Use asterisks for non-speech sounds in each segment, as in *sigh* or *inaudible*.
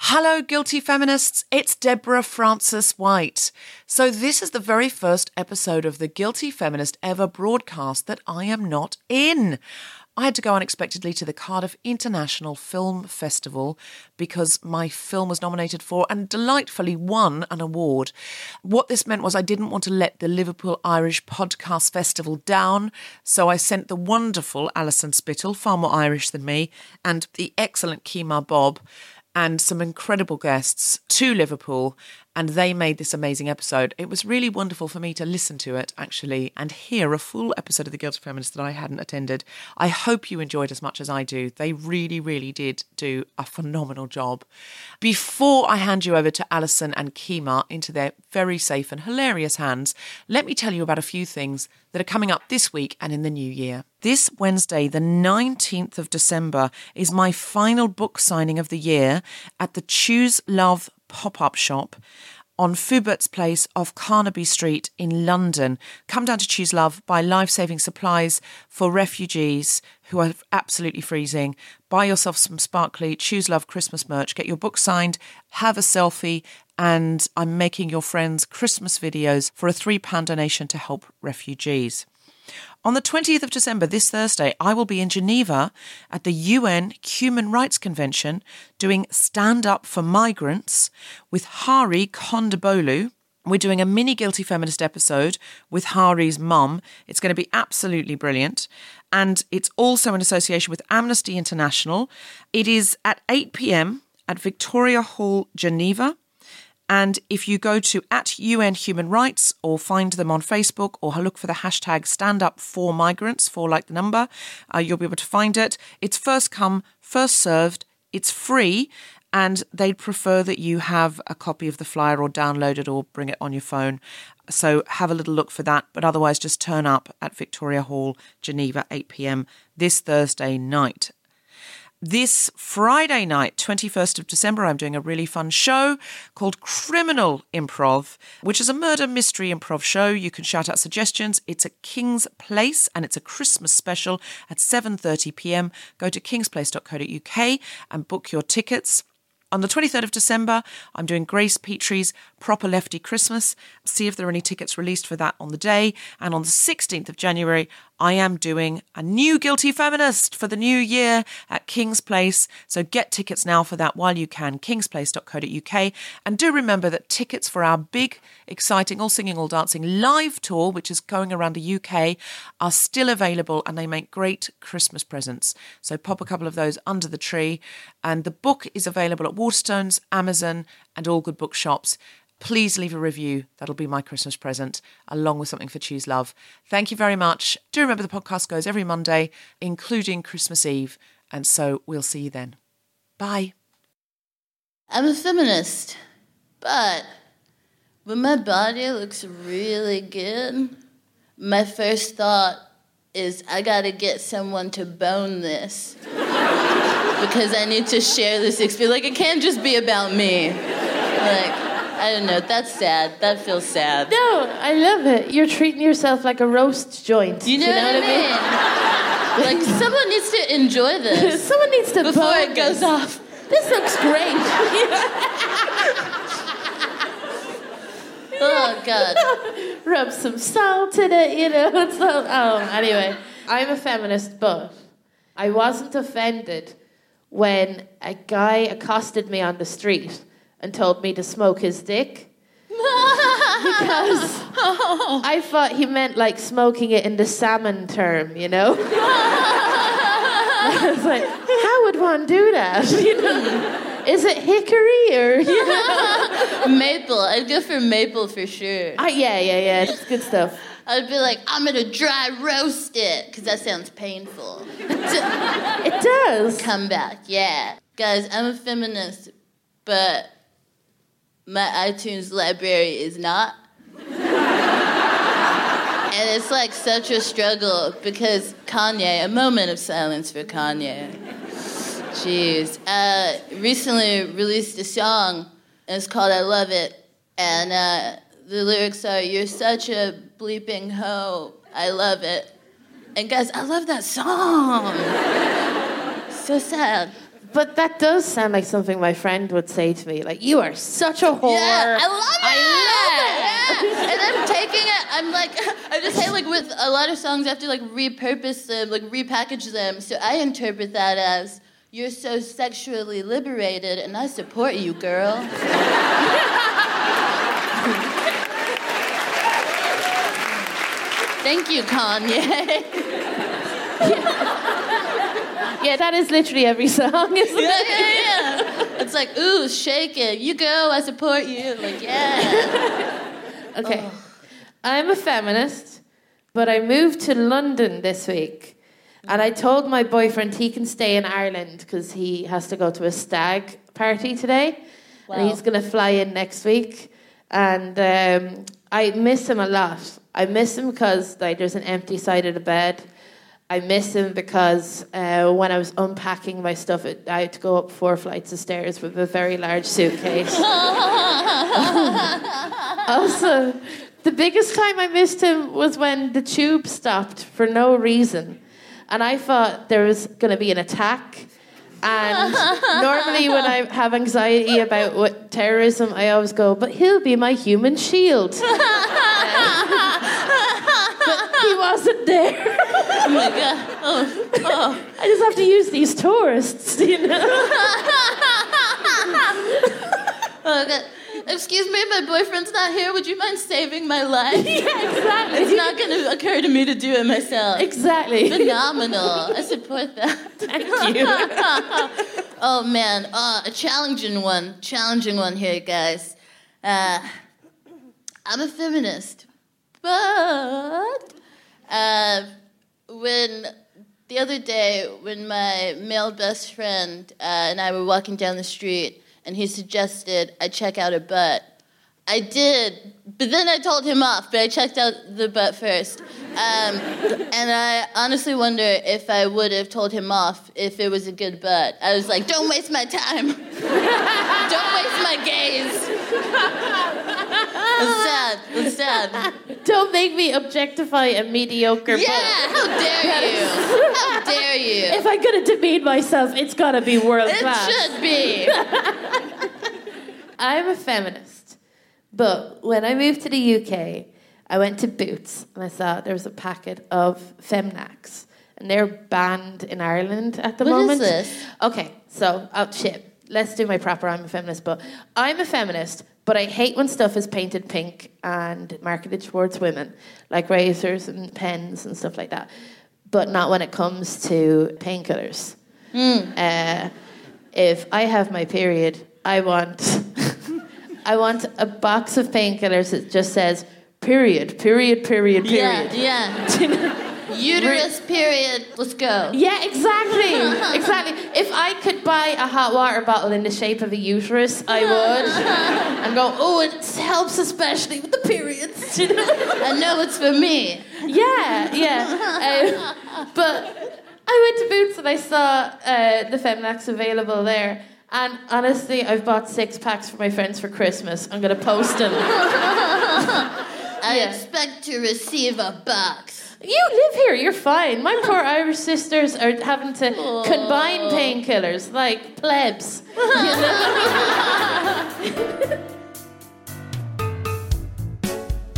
Hello, guilty feminists. It's Deborah Frances-White. So, this is the very first episode of the Guilty Feminist ever broadcast that I am not in. I had to go unexpectedly to the Cardiff International Film Festival because my film was nominated for and delightfully won an award. What this meant was I didn't want to let the Liverpool Irish Podcast Festival down, so I sent the wonderful Alison Spittle, far more Irish than me, and the excellent Kemah Bob and some incredible guests to Liverpool, and they made this amazing episode. It was really wonderful for me to listen to it, actually, and hear a full episode of The Guilty Feminist that I hadn't attended. I hope you enjoyed as much as I do. They really, really did do a phenomenal job. Before I hand you over to Alison and Kemah into their very safe and hilarious hands, let me tell you about a few things that are coming up this week and in the new year. This Wednesday, the 19th of December, is my final book signing of the year at the Choose Love pop up shop on Foubert's Place off Carnaby Street in London. Come down to Choose Love, buy life saving supplies for refugees who are absolutely freezing. Buy yourself some sparkly Choose Love Christmas merch, get your book signed, have a selfie, and I'm making your friends Christmas videos for a £3 donation to help refugees. On the 20th of December, this Thursday, I will be in Geneva at the UN Human Rights Convention doing Stand Up for Migrants with Hari Kondabolu. We're doing a mini Guilty Feminist episode with Hari's mum. It's going to be absolutely brilliant. And it's also in association with Amnesty International. It is at 8 pm at Victoria Hall, Geneva. And if you go to at UN Human Rights or find them on Facebook or look for the hashtag stand up for migrants, for like the number, uh, you'll be able to find it. It's first come, first served, it's free, and they'd prefer that you have a copy of the flyer or download it or bring it on your phone. So have a little look for that, but otherwise just turn up at Victoria Hall, Geneva, 8 pm this Thursday night. This Friday night, 21st of December, I'm doing a really fun show called Criminal Improv, which is a murder mystery improv show. You can shout out suggestions. It's at King's Place and it's a Christmas special at 7:30 p.m. Go to kingsplace.co.uk and book your tickets. On the 23rd of December, I'm doing Grace Petrie's Proper Lefty Christmas. See if there are any tickets released for that on the day. And on the 16th of January, I am doing a new Guilty Feminist for the new year at King's Place. So get tickets now for that while you can, kingsplace.co.uk. And do remember that tickets for our big, exciting, all singing, all dancing live tour, which is going around the UK, are still available and they make great Christmas presents. So pop a couple of those under the tree. And the book is available at Waterstones, Amazon, and all good bookshops. Please leave a review. That'll be my Christmas present, along with something for Choose Love. Thank you very much. Do remember the podcast goes every Monday, including Christmas Eve. And so we'll see you then. Bye. I'm a feminist, but when my body looks really good, my first thought is I gotta get someone to bone this. *laughs* because I need to share this experience. Like, it can't just be about me. Like, I don't know. That's sad. That feels sad. No, I love it. You're treating yourself like a roast joint. You know, you know what, what I mean? like, someone needs to enjoy this *laughs* Someone needs to before it goes this. off. This looks great. Oh, God. *laughs* Rub some salt in it, you know. *laughs* It's all, oh, anyway, I'm a feminist, but I wasn't offended when a guy accosted me on the street and told me to smoke his dick. because *laughs* I thought he meant like smoking it in the salmon term, you know? *laughs* I was like, how would one do that? You *laughs* know? Is it hickory or you know? Maple. I'd go for maple for sure. Ah, yeah, yeah, yeah. It's good stuff. I'd be like, I'm gonna dry roast it, because that sounds painful. It does. Come back, yeah. Guys, I'm a feminist, but my iTunes library is not. and it's like such a struggle because Kanye, a moment of silence for Kanye. Jeez. Uh, recently released a song, and it's called I Love It. And uh, the lyrics are, You're such a bleeping hoe. I love it. And guys, I love that song. so sad. But that does sound like something my friend would say to me. Like, you are such a whore. Yeah, I love it. I love it. Yeah. And I'm taking it. I'm like, *laughs* I just say like with a lot of songs, I have to like repurpose them, like repackage them. So I interpret that as you're so sexually liberated, and I support you, girl. *laughs* Thank you, Kanye. *laughs* Yeah, that is literally every song, isn't yeah, it? yeah, yeah. It's like, ooh, shake it. You go, I support you. Like, yeah. *laughs* Okay. I'm a feminist, but I moved to London this week. And I told my boyfriend he can stay in Ireland because he has to go to a stag party today. And he's going to fly in next week. And um, I miss him a lot. I miss him because like, there's an empty side of the bed. I miss him because uh, when I was unpacking my stuff, it, I had to go up four flights of stairs with a very large suitcase. *laughs* also, the biggest time I missed him was when the tube stopped for no reason. And I thought there was going to be an attack. And *laughs* normally, when I have anxiety about what terrorism, I always go, but he'll be my human shield. *laughs* but *laughs* he wasn't there. Oh my God. Oh, oh. I just have to use these tourists, *laughs* you know? *laughs* Oh, God. Excuse me, my boyfriend's not here. Would you mind saving my life? yeah, exactly. It's not going to occur to me to do it myself. Exactly. Phenomenal. I support that. Thank you. Oh man, oh, a challenging one. Challenging one here, guys. Uh, I'm a feminist, but uh, when the other day, when my male best friend uh, and I were walking down the street, and he suggested I check out a butt. I did, but then I told him off. But I checked out the butt first, um, and I honestly wonder if I would have told him off if it was a good butt. I was like, "Don't waste my time. *laughs* Don't waste my gaze." *laughs* It's sad. It's sad. Don't make me objectify a mediocre Yeah, butt. how dare you? How dare you? If I'm gonna demean myself, it's gotta be world It class. should be. *laughs* I'm a feminist, but when I moved to the UK, I went to Boots and I saw there was a packet of Feminax, and they're banned in Ireland at the What is moment. this? Okay, so oh shit. Let's do my proper. I'm a feminist, but I'm a feminist. But I hate when stuff is painted pink and marketed towards women, like razors and pens and stuff like that. But not when it comes to painkillers. Uh, if I have my period, I want *laughs* I want a box of painkillers that just says period, period, period, period. Yeah, yeah. *laughs* Uterus period. Let's go. Yeah, exactly. *laughs* exactly. If I could buy a hot water bottle in the shape of a uterus, I would. *laughs* and go, oh, it helps especially with the periods. You *laughs* know? I know it's for me. yeah, yeah. Um, but I went to Boots and I saw uh, the Feminax available there. And honestly, I've bought six packs for my friends for Christmas. I'm going to post them. I Yeah. expect to receive a box. You live here, you're fine. My poor Irish sisters are having to combine painkillers like plebs. You know?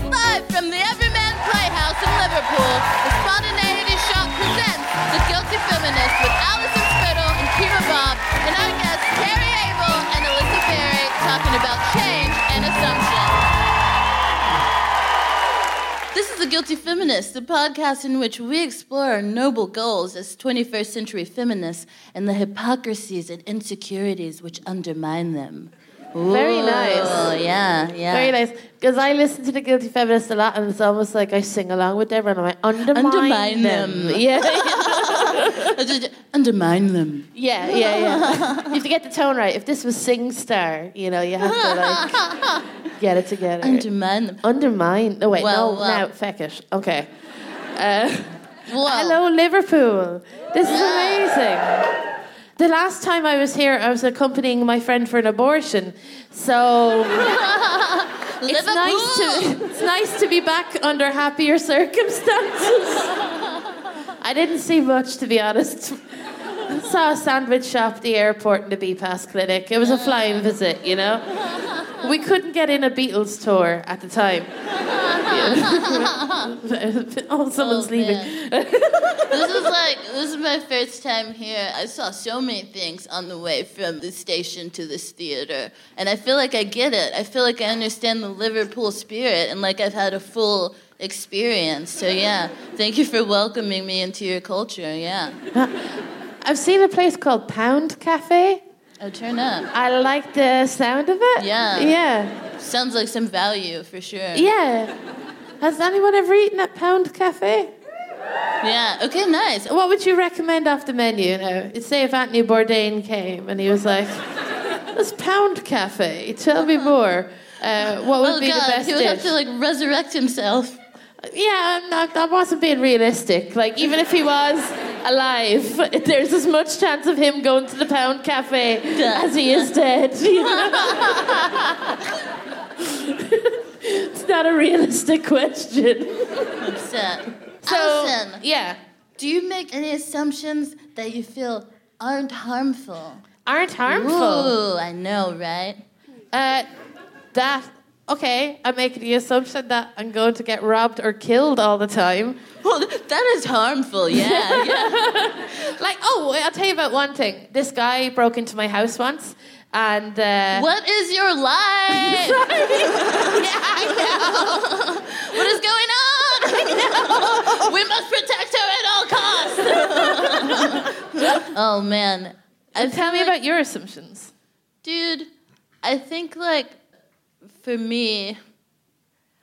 Live from the Everyman Playhouse in Liverpool, the Spontaneity Shop presents The Guilty Feminist with Alison Spittle and Kemah Bob, and our guests Kerry Abel and Alisa Berry talking about is The Guilty Feminist, the podcast in which we explore our noble goals as 21st century feminists and the hypocrisies and insecurities which undermine them. Very nice. Oh, yeah, yeah. Very nice. Because I listen to the Guilty Feminist a lot, and it's almost like I sing along with them, and I'm like, undermine, Undermine them. them. Yeah, *laughs* *laughs* Undermine them. yeah, yeah, yeah. *laughs* You have to get the tone right. If this was Sing Star, you know, you have to like *laughs* get it together. Undermine them. Undermine. No, wait, Well, no, well. now, feck it. Okay. Uh, Whoa. Hello, Liverpool. This is amazing. The last time I was here, I was accompanying my friend for an abortion. So it's nice to it's nice to be back under happier circumstances. I didn't see much, to be honest. *laughs* Saw a sandwich shop, the airport, and the BPAS clinic. It was a flying visit, you know. We couldn't get in a Beatles tour at the time. *laughs* oh, someone's Oh, leaving. this is like this is my first time here. I saw so many things on the way from the station to this theater, and I feel like I get it. I feel like I understand the Liverpool spirit, and like I've had a full experience. So yeah, thank you for welcoming me into your culture. Yeah, *laughs* I've seen a place called Pound Cafe. oh turn up. I like the sound of it. Yeah. Yeah. Sounds like some value for sure. Yeah. Has anyone ever eaten at Pound Cafe? Yeah. Okay. Nice. What would you recommend off the menu now? Say if Anthony Bourdain came and he was like, "This Pound Cafe, tell me more." Uh, what would Oh be God, the best he would have to like resurrect himself. Yeah, I'm not, I wasn't being realistic. Like, even if he was alive, there's as much chance of him going to the Pound Cafe as he is dead. you *laughs* know? it's not a realistic question. Upset. So, Alison, yeah, do you make any assumptions that you feel aren't harmful? aren't harmful. Ooh, I know, right? Uh, that okay? I'm making the assumption that I'm going to get robbed or killed all the time. *laughs* Well, that is harmful. Yeah, yeah. *laughs* Like, oh, I'll tell you about one thing. This guy broke into my house once, and uh, what is your life? *laughs* yeah, I know. what is going on? we must protect her at all costs. oh man, And tell me like- about your assumptions. Dude, I think like for me,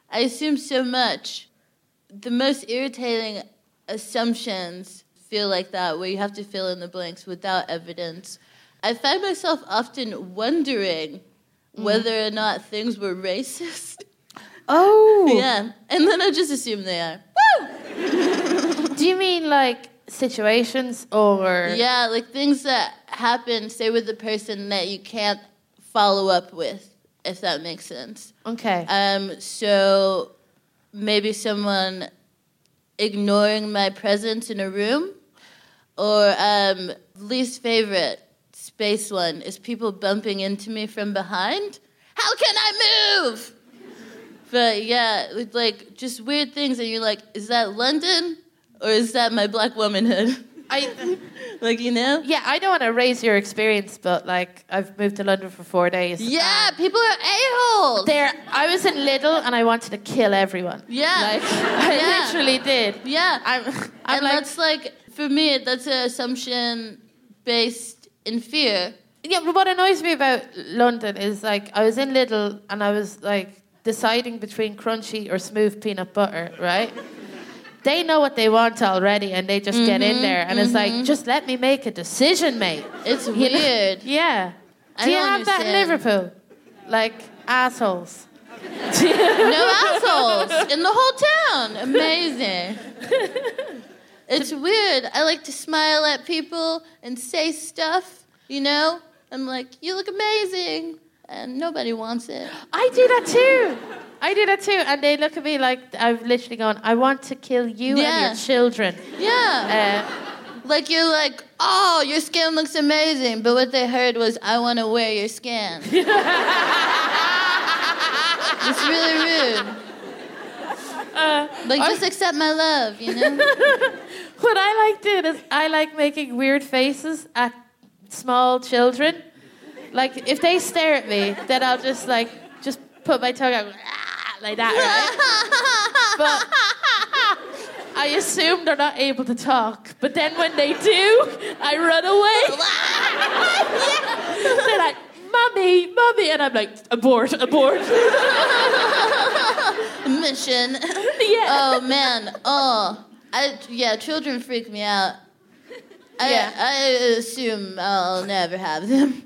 I assume so much. The most irritating assumptions feel like that, where you have to fill in the blanks without evidence. I find myself often wondering mm. whether or not things were racist. *laughs* Oh, *laughs* Yeah, and then I just assume they are. *laughs* Do you mean like situations or? Yeah, like things that happen, say with the person that you can't follow up with, if that makes sense. Okay. Um, so maybe someone ignoring my presence in a room, or um, least favorite space one is people bumping into me from behind. How can I move? But yeah, like just weird things, and you're like, is that London or is that my black womanhood? *laughs* I, like you know? yeah, I don't want to raise your experience, but like I've moved to London for four days. Yeah, um, people are a holes. There, I was in Lidl and I wanted to kill everyone. Yeah. like *laughs* I Yeah. literally did. Yeah, I'm, *laughs* I'm and like, that's like for me, that's an assumption based in fear. Yeah, but what annoys me about London is like I was in Lidl and I was like deciding between crunchy or smooth peanut butter, right? They know what they want already and they just get in mm-hmm, there and it's like, mm-hmm. just let me make a decision, mate. It's You know? weird. Yeah. I Do you have that in. Liverpool? Like assholes. *laughs* No *laughs* assholes in the whole town. Amazing. *laughs* It's weird. I like to smile at people and say stuff, you know? I'm like, you look amazing. And nobody wants it. I do that too. I do that too. And they look at me like I've literally gone, I want to kill you Yeah. and your children. Yeah. Uh, Like you're like, oh, your skin looks amazing. But what they heard was, I want to wear your skin. *laughs* it's really rude. like, just accept my love, you know? *laughs* what I like doing is I like making weird faces at small children. Like if they stare at me, then I'll just like just put my tongue out "Ah," like that, right? *laughs* but I assume they're not able to talk. But then when they do, I run away. *laughs* They're like, "Mummy, mummy," and I'm like, "Abort, abort." Mission. yeah. Oh man. Oh, I yeah. Children freak me out. I, Yeah. I assume I'll never have them.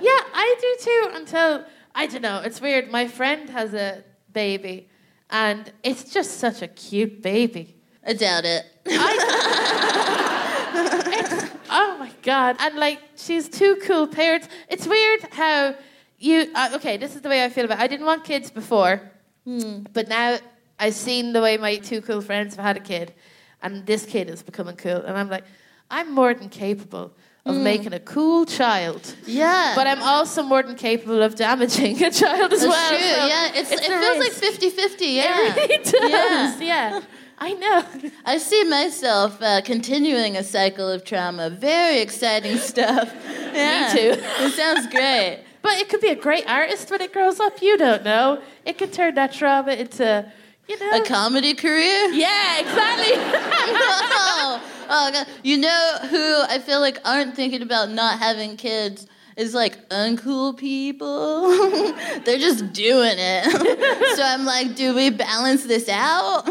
Yeah, I do too until I don't know. It's weird. My friend has a baby, and it's just such a cute baby. I doubt it. *laughs* Oh my god! And like, she's two cool parents. It's weird how you. Uh, okay, this is the way I feel about. it. I didn't want kids before, but now I've seen the way my two cool friends have had a kid, and this kid is becoming cool, and I'm like, I'm more than capable of making a cool child. Yeah. But I'm also more than capable of damaging a child as That's well. true. so yeah, it's, it's it feels like risk. 50 50. Yeah. It really *laughs* does. Yeah. Yeah. I know. *laughs* I see myself uh, continuing a cycle of trauma. Very exciting *laughs* stuff. Yeah. too. It sounds great. But it could be a great artist when it grows up. You don't know. It could turn that trauma into, you know. A comedy career? yeah, exactly. oh, *laughs* *laughs* oh God. You know who I feel like aren't thinking about not having kids is like uncool people. *laughs* They're just doing it. so I'm like, do we balance this out?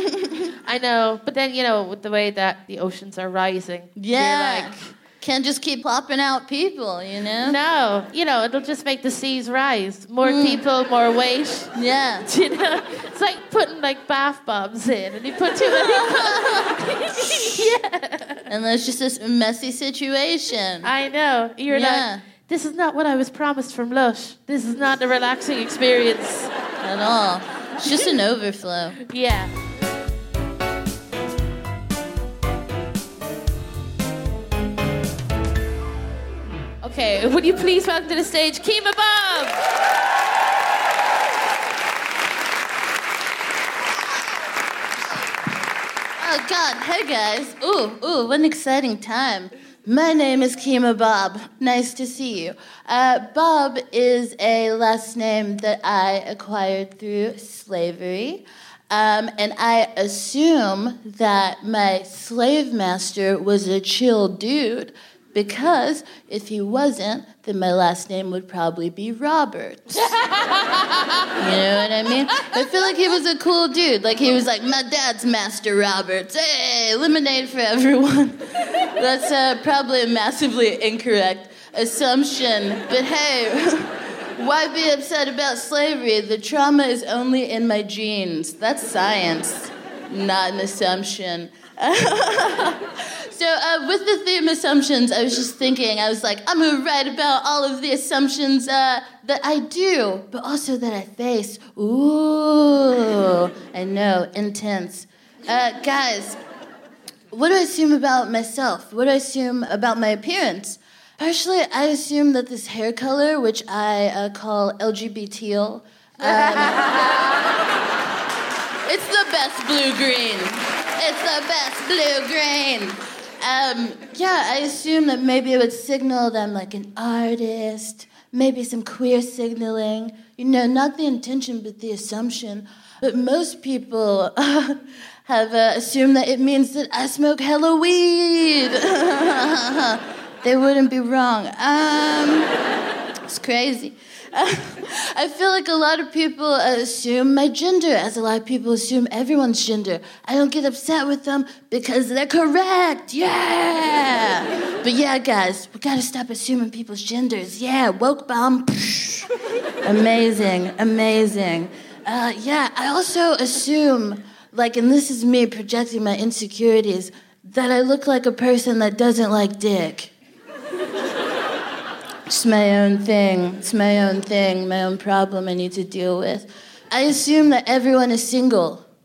I know. But then, you know, with the way that the oceans are rising, yeah. you're like, Can't just keep popping out people, you know? no, you know, it'll just make the seas rise. More mm. people, more weight. Yeah. *laughs* You know, it's like putting like bath bombs in, and you put too many. *laughs* *laughs* yeah, And there's just this messy situation. I know. You're Yeah. like, this is not what I was promised from Lush. This is not a relaxing experience. At all. It's just an overflow. Yeah. Okay, would you please welcome to the stage Kemah Bob? Oh God! Hey guys! Ooh, ooh! What an exciting time! My name is Kemah Bob. Nice to see you. Uh, Bob is a last name that I acquired through slavery, um, and I assume that my slave master was a chill dude. Because if he wasn't, then my last name would probably be Roberts. *laughs* You know what I mean? I feel like he was a cool dude. Like he was like, my dad's Master Roberts. Hey, lemonade for everyone. *laughs* That's uh, probably a massively incorrect assumption. But hey, *laughs* why be upset about slavery? The trauma is only in my genes. That's science, not an assumption. *laughs* So, uh, with the theme assumptions, I was just thinking, I was like, I'm gonna write about all of the assumptions uh, that I do, but also that I face. Ooh, I know, intense. Uh, guys, what do I assume about myself? What do I assume about my appearance? Partially, I assume that this hair color, which I uh, call LGBT, um, *laughs* it's the best blue green. It's the best blue green. Um, yeah, I assume that maybe it would signal that I'm like an artist, maybe some queer signaling. You know, not the intention, but the assumption. But most people *laughs* have uh, assumed that it means that I smoke hella weed. *laughs* they wouldn't be wrong. Um, it's crazy. *laughs* I feel like a lot of people assume my gender, as a lot of people assume everyone's gender. I don't get upset with them because they're correct. Yeah. But yeah, guys, we gotta stop assuming people's genders. Yeah, woke bomb. *laughs* amazing, amazing. Uh, yeah, I also assume, like, and this is me projecting my insecurities, that I look like a person that doesn't like dick. It's my own thing. It's my own thing, my own problem I need to deal with. I assume that everyone is single. *laughs*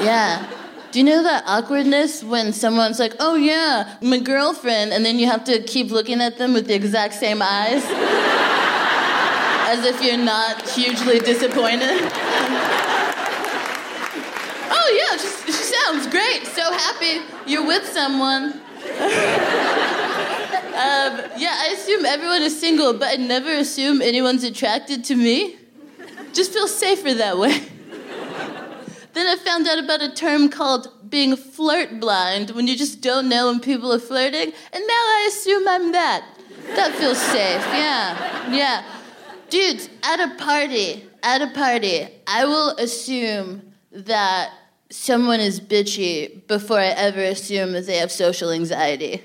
Yeah. Do you know that awkwardness when someone's like, oh yeah, my girlfriend, and then you have to keep looking at them with the exact same eyes? *laughs* As if you're not hugely disappointed? *laughs* oh yeah, she, she sounds great. So happy you're with someone. Um, yeah, I assume everyone is single, but I never assume anyone's attracted to me. Just feel safer that way. then I found out about a term called being flirt blind, when you just don't know when people are flirting, and now I assume I'm that. That feels safe, yeah, yeah. Dudes, at a party, at a party, I will assume that someone is bitchy before I ever assume that they have social anxiety.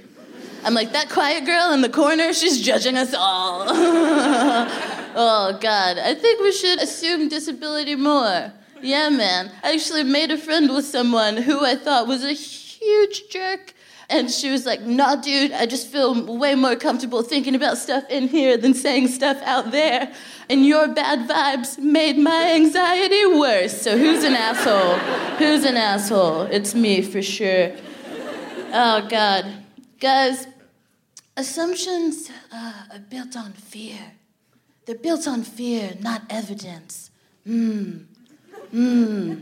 I'm like, that quiet girl in the corner, she's judging us all. *laughs* oh, God. I think we should assume disability more. Yeah, man. I actually made a friend with someone who I thought was a huge jerk. And she was like, nah, dude, I just feel way more comfortable thinking about stuff in here than saying stuff out there. And your bad vibes made my anxiety worse. So who's an asshole? Who's an asshole? It's me for sure. Oh, God. Guys, assumptions uh, are built on fear. They're built on fear, not evidence. Hmm. Hmm.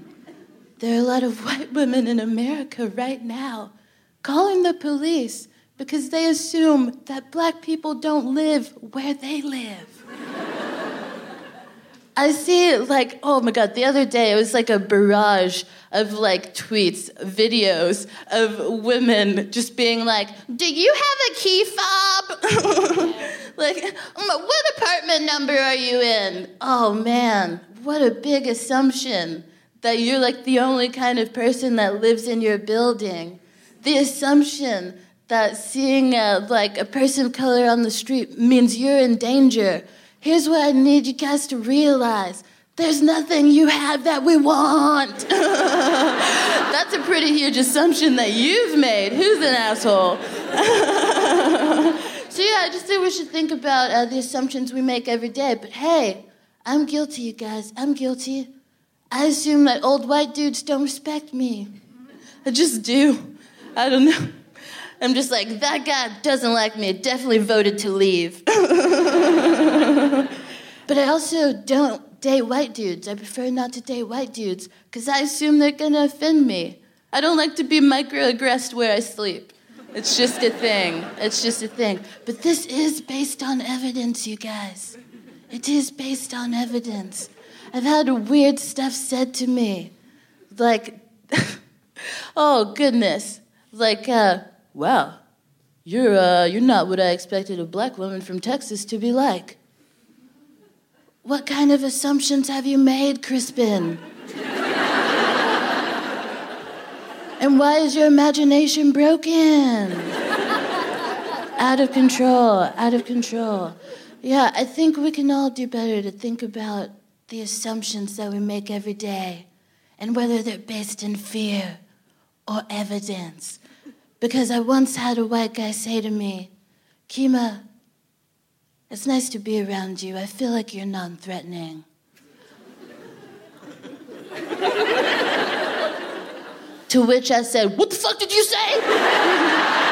There are a lot of *laughs* white women in America right now calling the police because they assume that black people don't live where they live. I see like, oh my god, the other day it was like a barrage of like tweets, videos of women just being like, Do you have a key fob? *laughs* like, um, what apartment number are you in? Oh man, what a big assumption that you're like the only kind of person that lives in your building. The assumption that seeing a, like a person of color on the street means you're in danger Here's what I need you guys to realize there's nothing you have that we want. *laughs* That's a pretty huge assumption that you've made. Who's an asshole? *laughs* so, yeah, I just think we should think about uh, the assumptions we make every day. But hey, I'm guilty, you guys. I'm guilty. I assume that old white dudes don't respect me. I just do. I don't know. I'm just like, that guy doesn't like me. Definitely voted to leave. *laughs* but I also don't date white dudes. I prefer not to date white dudes because I assume they're gonna offend me. I don't like to be microaggressed where I sleep. It's just a thing. It's just a thing. But this is based on evidence, you guys. It is based on evidence. I've had weird stuff said to me. Like, *laughs* oh goodness. Like, uh, wow, you're, uh, you're not what I expected a black woman from Texas to be like. What kind of assumptions have you made, Crispin? and why is your imagination broken? out of control, out of control. Yeah, I think we can all do better to think about the assumptions that we make every day and whether they're based in fear or evidence. Because I once had a white guy say to me, Kemah, it's nice to be around you. I feel like you're non threatening. to which I said, What the fuck did you say? *laughs*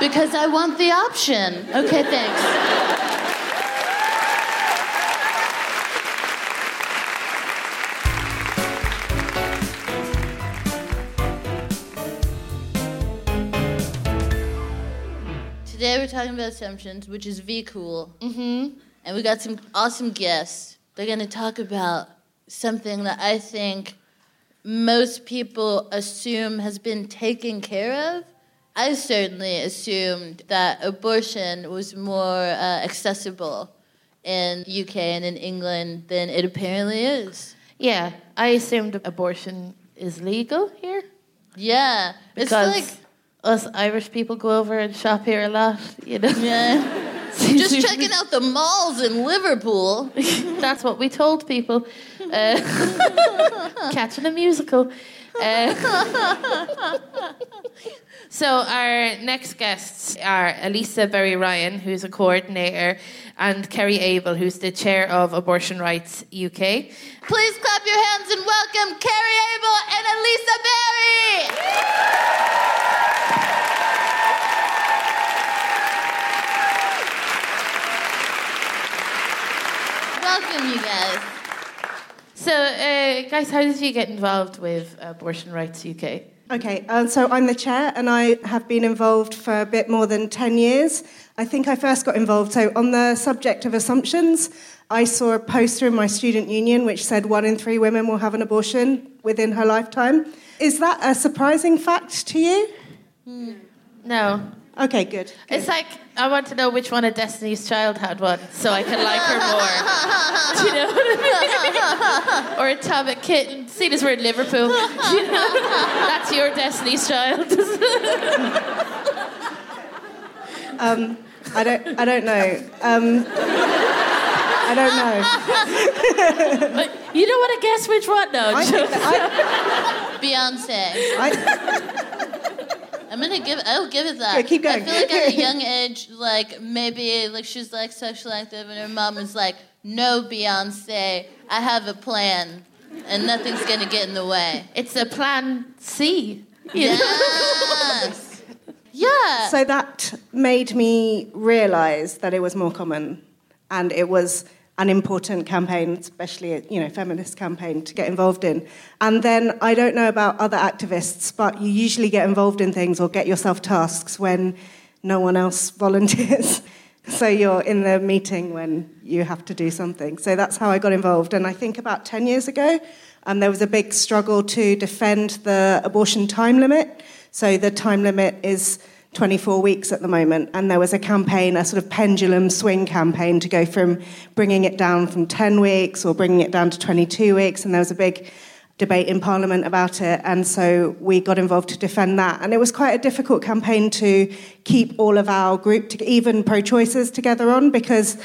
Because I want the option. Okay, thanks. Today we're talking about assumptions, which is V cool. Mm-hmm. And we got some awesome guests. They're going to talk about something that I think most people assume has been taken care of. I certainly assumed that abortion was more uh, accessible in UK and in England than it apparently is. Yeah, I assumed abortion is legal here Yeah, because it's like us Irish people go over and shop here a lot. You know, yeah, *laughs* just checking out the malls in Liverpool. *laughs* that's what we told people. Uh, *laughs* catching a musical. Uh, so our next guests are Alisa Berry Ryan, who's a coordinator, and Kerry Abel, who's the chair of Abortion Rights UK. Please clap your hands and welcome Kerry Abel and Elisa Berry. Welcome, you guys. So, uh, guys, how did you get involved with Abortion Rights UK? Okay, um, so I'm the chair and I have been involved for a bit more than 10 years. I think I first got involved. So, on the subject of assumptions, I saw a poster in my student union which said one in three women will have an abortion within her lifetime. Is that a surprising fact to you? No. Okay, good. It's like I want to know which one of Destiny's Child had one, so I can like her more. *laughs* Do you know what I mean? or a Atomic Kitten. Seeing as we're in Liverpool, do you know? that's your Destiny's Child. *laughs* Um, I don't, I don't know. Um, I don't know. you don't want to guess which one, no? I that Beyonce. I, I, I'm gonna give. I'll give it that. Yeah, keep I feel like at a *laughs* young age, like maybe like she's like sexually active, and her mom is like, "No, Beyonce, I have a plan, and nothing's gonna get in the way." it's a Plan C. Yes. *laughs* Yeah. So that made me realise that it was more common, and it was an important campaign, especially a you know feminist campaign to get involved in. And then I don't know about other activists, but you usually get involved in things or get yourself tasks when no one else *laughs* volunteers. So you're in the meeting when you have to do something. So that's how I got involved. And I think about 10 years ago, um, there was a big struggle to defend the abortion time limit. So the time limit is 24 weeks at the moment, and there was a campaign, a sort of pendulum swing campaign to go from bringing it down from 10 weeks or bringing it down to 22 weeks, and there was a big debate in Parliament about it, and so we got involved to defend that. And it was quite a difficult campaign to keep all of our group, to, even pro-choicers, together on because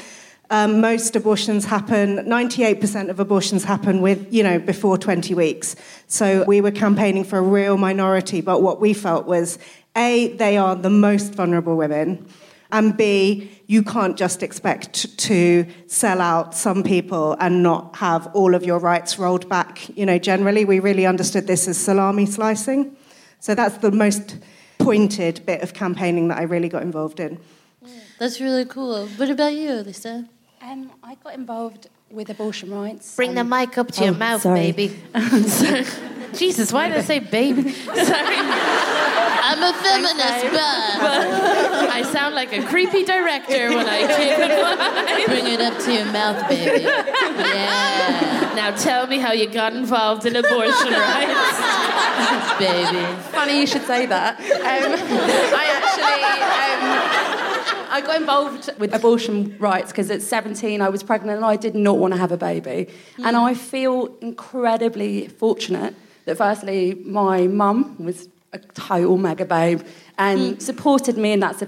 um, most abortions happen, 98% of abortions happen with, you know, before 20 weeks. So we were campaigning for a real minority, but what we felt was A, they are the most vulnerable women, and B, you can't just expect to sell out some people and not have all of your rights rolled back. You know, generally, we really understood this as salami slicing. So that's the most pointed bit of campaigning that I really got involved in. That's really cool. What about you, Lisa? Um, I got involved with abortion rights. Bring the um, mic up to your oh, mouth, sorry. baby. *laughs* Sorry. Jesus, why did I say baby? *laughs* Sorry. I'm a feminist, but I sound like a creepy director when I *laughs* give advice. bring it up to your mouth, baby. Yeah, Now tell me how you got involved in abortion rights. *laughs* baby. Funny you should say that. Um, I actually um, I got involved with abortion rights because at 17 I was pregnant and I did not want to have a baby. And I feel incredibly fortunate that firstly my mum was a total mega babe and supported me in that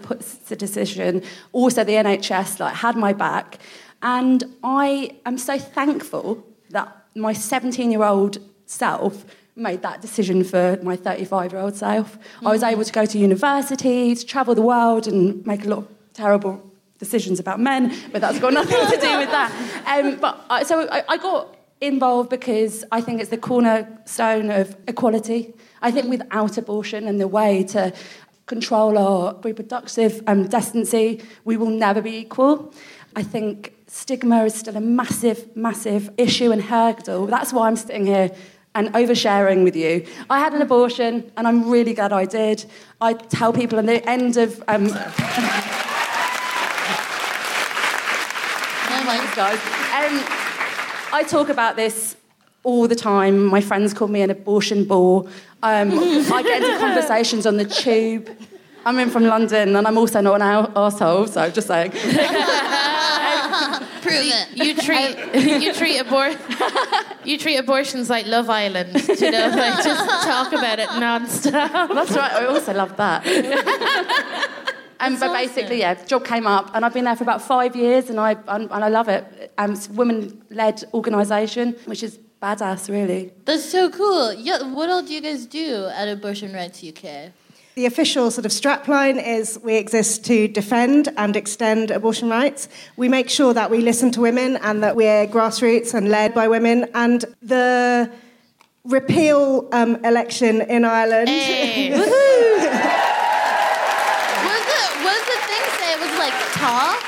decision. Also the NHS like had my back. And I am so thankful that my 17 year old self made that decision for my 35 year old self. I was able to go to university, to travel the world, and make a lot of terrible decisions about men, but that's got nothing to do with that. *laughs* Um, but I, so I, I got involved because I think it's the cornerstone of equality. I think without abortion and the way to control our reproductive um, destiny, we will never be equal. I think stigma is still a massive, massive issue and hurdle. That's why I'm sitting here and oversharing with you. I had an abortion, and I'm really glad I did. I tell people at the end of. Um, *laughs* Thanks, guys. Um, I talk about this all the time. My friends call me an abortion bore. Um, I get into conversations on the tube. I'm in from London, and I'm also not an asshole, so I'm just saying. *laughs* Prove it. You treat you treat abor- you treat abortions like Love Island, you know, like just talk about it non-stop. That's right. I also love that. *laughs* Um, but basically, yeah, the job came up, and I've been there for about five years, and I and, and I love it. Um, it's a women-led organisation, which is badass, really. That's so cool. Yeah, what all do you guys do at Abortion Rights UK? The official sort of strapline is we exist to defend and extend abortion rights. We make sure that we listen to women and that we're grassroots and led by women. And the repeal um, election in Ireland. Hey. *laughs* was the what does the thing say? It was like ta.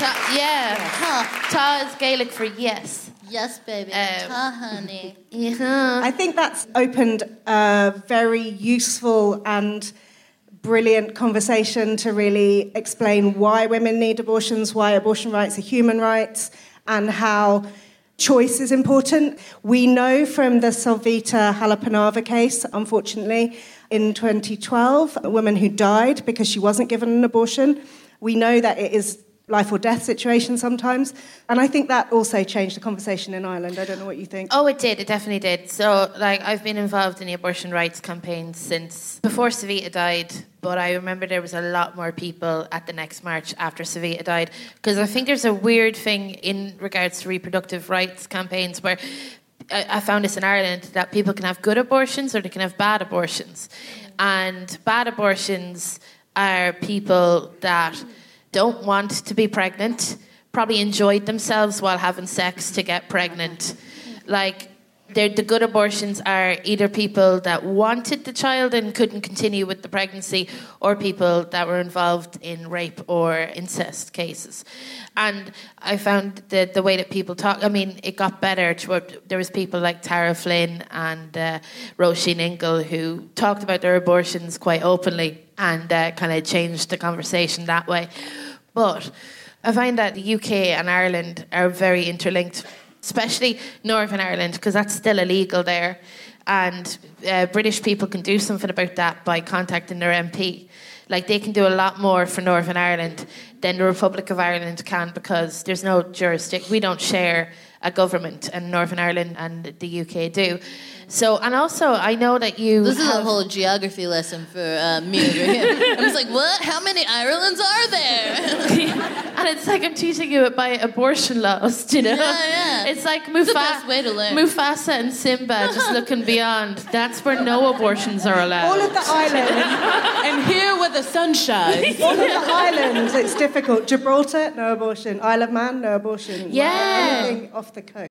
Ta- yeah, Huh. ta is Gaelic for yes. Yes, baby. Um, ta, honey. Yeah. *laughs* I think that's opened a very useful and brilliant conversation to really explain why women need abortions, why abortion rights are human rights, and how choice is important. We know from the Savita Halappanavar case, unfortunately, in 2012, a woman who died because she wasn't given an abortion. We know that it is life or death situation sometimes. And I think that also changed the conversation in Ireland. I don't know what you think. Oh, it did. It definitely did. So, like, I've been involved in the abortion rights campaign since before Savita died. But I remember there was a lot more people at the next march after Savita died. Because I think there's a weird thing in regards to reproductive rights campaigns where I, I found this in Ireland that people can have good abortions or they can have bad abortions. And bad abortions are people that don't want to be pregnant, probably enjoyed themselves while having sex to get pregnant. Like, the good abortions are either people that wanted the child and couldn't continue with the pregnancy, or people that were involved in rape or incest cases. And I found that the way that people talk, I mean, it got better. There was people like Tara Flynn and uh, Roisin Ingle who talked about their abortions quite openly and uh, kind of changed the conversation that way. But I find that the UK and Ireland are very interlinked, especially Northern Ireland, because that's still illegal there. And uh, British people can do something about that by contacting their MP. Like they can do a lot more for Northern Ireland than the Republic of Ireland can because there's no jurisdiction. We don't share a government, and Northern Ireland and the UK do. So, and also, I know that you. This is a whole geography lesson for uh, me over here. I'm just like, what? How many Irelands are there? *laughs* and it's like I'm teaching you by abortion laws, you know? Yeah, yeah. It's like It's Mufasa, the best way to learn. Mufasa and Simba just looking beyond. That's where no abortions are allowed. All of the islands, And here where the sun shines. *laughs* all of the islands, it's difficult. Gibraltar, no abortion. Isle of Man, no abortion. Yeah. Anything off the coast.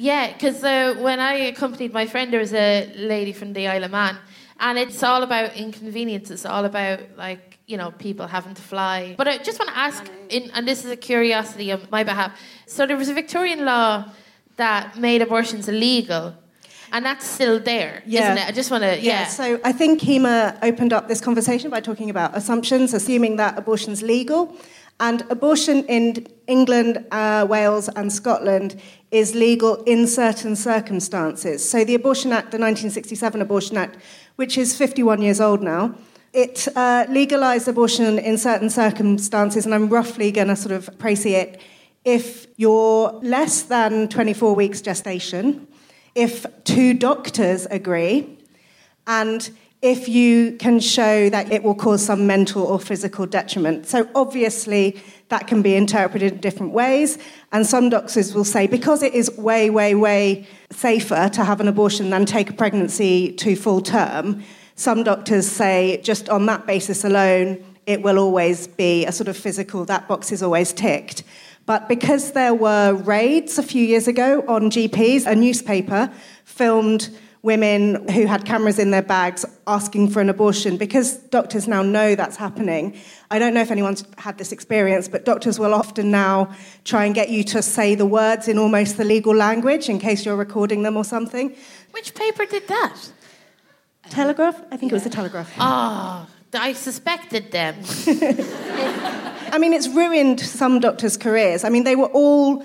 Yeah, because uh, when I accompanied my friend, there was a lady from the Isle of Man, and it's all about inconvenience. It's all about like you know people having to fly. But I just want to ask, in, and this is a curiosity on my behalf. So there was a Victorian law that made abortions illegal, and that's still there, Yeah. not it? I just want to, yeah. So I think Kemah opened up this conversation by talking about assumptions, assuming that abortion's legal. And abortion in England, uh, Wales, and Scotland is legal in certain circumstances. So the Abortion Act, the 1967 Abortion Act, which is 51 years old now, it uh, legalised abortion in certain circumstances, and I'm roughly going to sort of précis it. If you're less than 24 weeks gestation, if two doctors agree, and if you can show that it will cause some mental or physical detriment. So, obviously, that can be interpreted in different ways. And some doctors will say, because it is way, way, way safer to have an abortion than take a pregnancy to full term, some doctors say, just on that basis alone, it will always be a sort of physical, that box is always ticked. But because there were raids a few years ago on GPs, a newspaper filmed women who had cameras in their bags asking for an abortion because doctors now know that's happening. I don't know if anyone's had this experience, but doctors will often now try and get you to say the words in almost the legal language in case you're recording them or something. Which paper did that? Telegraph? I think it was the Telegraph. Oh, I suspected them. *laughs* I mean, it's ruined some doctors' careers. I mean, they were all,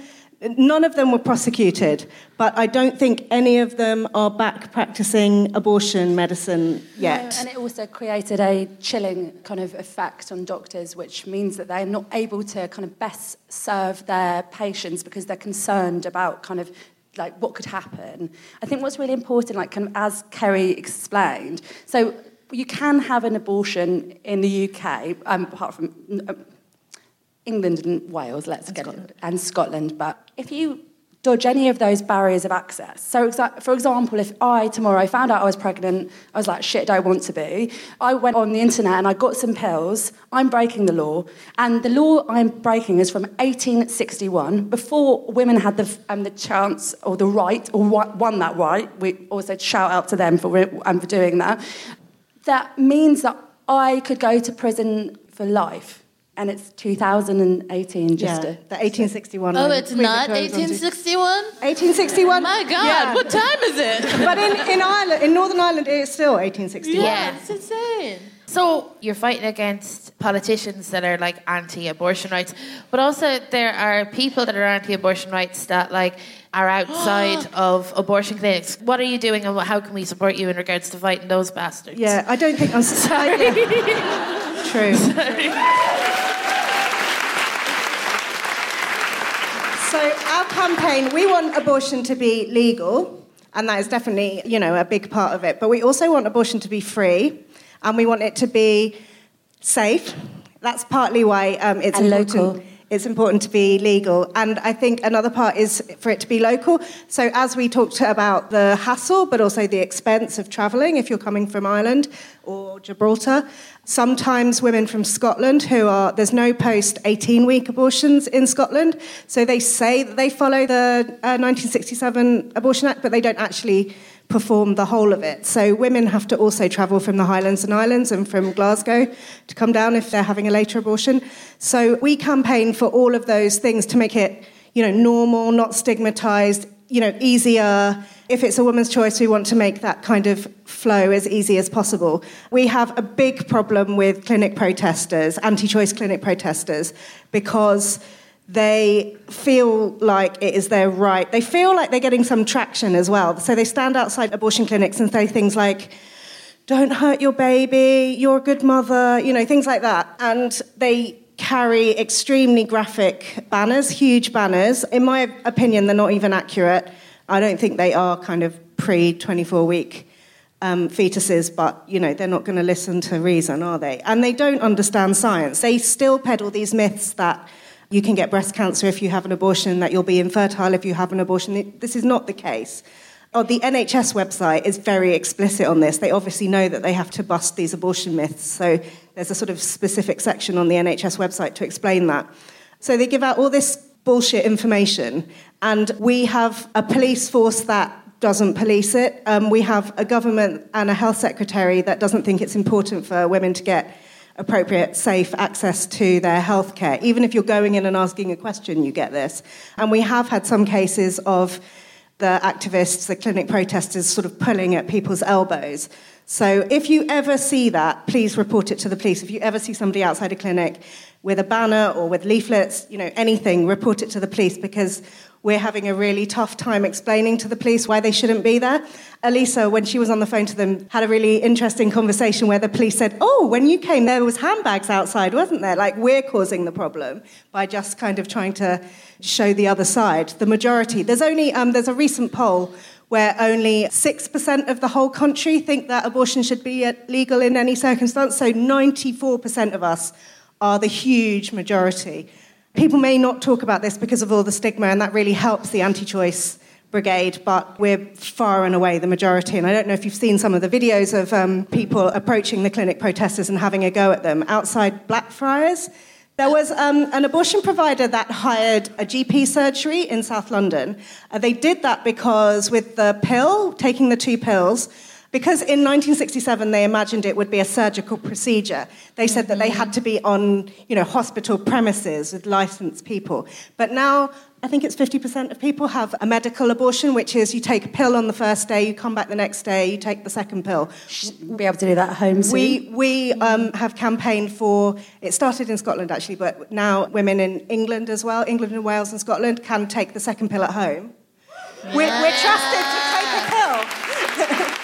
none of them were prosecuted, but I don't think any of them are back practicing abortion medicine yet. No, and it also created a chilling kind of effect on doctors, which means that they're not able to kind of best serve their patients because they're concerned about kind of like what could happen. I think what's really important, like kind of as Kerry explained, so you can have an abortion in the UK, um, apart from uh, England and Wales, let's get it, and Scotland. But if you dodge any of those barriers of access, so exa- for example, if I tomorrow found out I was pregnant, I was like, shit, I don't want to be. I went on the internet and I got some pills. I'm breaking the law, and the law I'm breaking is from 1861, before women had the um, the chance or the right or won that right. We also shout out to them for um, for doing that. That means that I could go to prison for life. And it's 2018, just Yeah, to, the 1861. Oh, one. it's Queen not Victoria's one, too. 1861? 1861. My God, Yeah. what time is it? *laughs* but in, in Ireland, in Northern Ireland, it is still 1861. Yeah, it's insane. So you're fighting against politicians that are like anti-abortion rights, but also there are people that are anti-abortion rights that like are *gasps* outside of abortion clinics. What are you doing, and how can we support you in regards to fighting those bastards? Yeah, I don't think I'm *laughs* sorry. True. So our campaign, we want abortion to be legal, and that is definitely, you know, a big part of it. But we also want abortion to be free, and we want it to be safe. That's partly why um, it's And important. local. It's important to be legal, and I think another part is for it to be local. So, as we talked about the hassle, but also the expense of travelling if you're coming from Ireland or Gibraltar, sometimes women from Scotland who are there's no post 18 week abortions in Scotland, so they say that they follow the uh, 1967 Abortion Act, but they don't actually perform the whole of it. So women have to also travel from the Highlands and Islands and from Glasgow to come down if they're having a later abortion. So we campaign for all of those things to make it, you know, normal, not stigmatized, you know, easier. If it's a woman's choice, we want to make that kind of flow as easy as possible. We have a big problem with clinic protesters, anti-choice clinic protesters, because they feel like it is their right. They feel like they're getting some traction as well. So they stand outside abortion clinics and say things like, don't hurt your baby, you're a good mother, you know, things like that. And they carry extremely graphic banners, huge banners. In my opinion, they're not even accurate. I don't think they are kind of pre 24 week um, fetuses, but you know they're not going to listen to reason, are they? And they don't understand science. They still peddle these myths that you can get breast cancer if you have an abortion, that you'll be infertile if you have an abortion. This is not the case. Oh, the NHS website is very explicit on this. They obviously know that they have to bust these abortion myths. So there's a sort of specific section on the NHS website to explain that. So they give out all this bullshit information, and we have a police force that doesn't police it. Um, we have a government and a health secretary that doesn't think it's important for women to get appropriate, safe access to their healthcare. Even if you're going in and asking a question, you get this. And we have had some cases of the activists, the clinic protesters, sort of pulling at people's elbows. So if you ever see that, please report it to the police. If you ever see somebody outside a clinic with a banner or with leaflets, you know, anything, report it to the police because we're having a really tough time explaining to the police why they shouldn't be there. Alisa, when she was on the phone to them, had a really interesting conversation where the police said, "Oh, when you came, there was handbags outside, wasn't there? Like we're causing the problem by just kind of trying to show the other side." The majority. There's only um, there's a recent poll where only 6% of the whole country think that abortion should be legal in any circumstance. So 94% of us are the huge majority. People may not talk about this because of all the stigma, and that really helps the anti choice brigade, but we're far and away the majority. And I don't know if you've seen some of the videos of um, people approaching the clinic protesters and having a go at them outside Blackfriars. There was um, an abortion provider that hired a GP surgery in South London. Uh, they did that because, with the pill, taking the two pills, because in 1967 they imagined it would be a surgical procedure. They said that they had to be on, you know, hospital premises with licensed people. But now I think it's 50% of people have a medical abortion, which is you take a pill on the first day, you come back the next day, you take the second pill. We'll be able to do that at home soon. We, we um, have campaigned for, it started in Scotland actually, but now women in England as well, England and Wales and Scotland, can take the second pill at home. Yeah. We're, we're trusted to take a pill.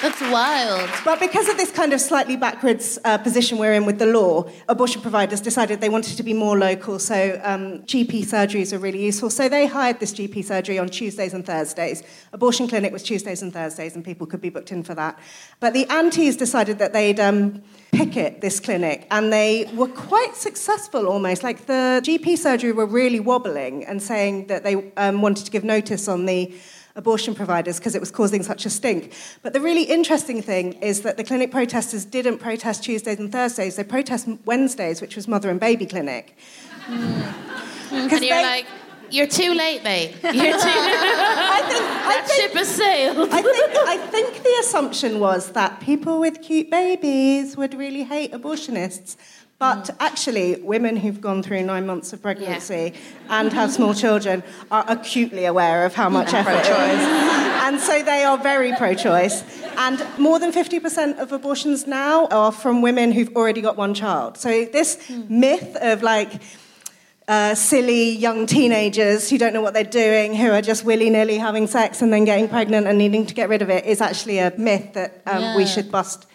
That's wild. But because of this kind of slightly backwards uh, position we're in with the law, abortion providers decided they wanted to be more local, so um, GP surgeries are really useful. So they hired this GP surgery on Tuesdays and Thursdays. Abortion clinic was Tuesdays and Thursdays, and people could be booked in for that. But the antis decided that they'd um, picket this clinic, and they were quite successful almost. Like the GP surgery were really wobbling and saying that they um, wanted to give notice on the abortion providers because it was causing such a stink. But the really interesting thing is that the clinic protesters didn't protest Tuesdays and Thursdays, they protested Wednesdays, which was mother and baby clinic. *laughs* Mm. And you're they, like, you're too late, mate. You're too late. *laughs* I think, that I think, ship has sailed. I think, I think the assumption was that people with cute babies would really hate abortionists. But mm. actually, women who've gone through nine months of pregnancy yeah. and have small children are acutely aware of how much effort it is. And so they are very pro choice. And more than 50% of abortions now are from women who've already got one child. So this mm. myth of like, uh, silly young teenagers who don't know what they're doing, who are just willy nilly having sex and then getting pregnant and needing to get rid of it, is actually a myth that um, yeah. we should bust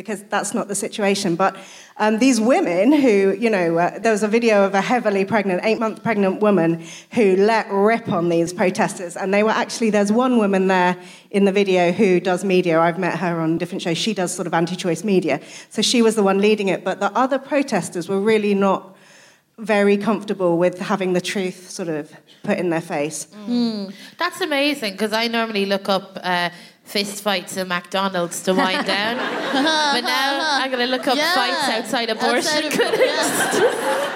because that's not the situation. But um, these women who, you know, uh, there was a video of a heavily pregnant, eight month pregnant woman who let rip on these protesters. And they were actually, there's one woman there in the video who does media. I've met her on different shows. She does sort of anti choice media. So she was the one leading it. But the other protesters were really not very comfortable with having the truth sort of put in their face. Mm. That's amazing because I normally look up. Uh, fist fights at McDonald's to wind *laughs* down. but now I'm going to look up yeah. fights outside abortion outside clinics.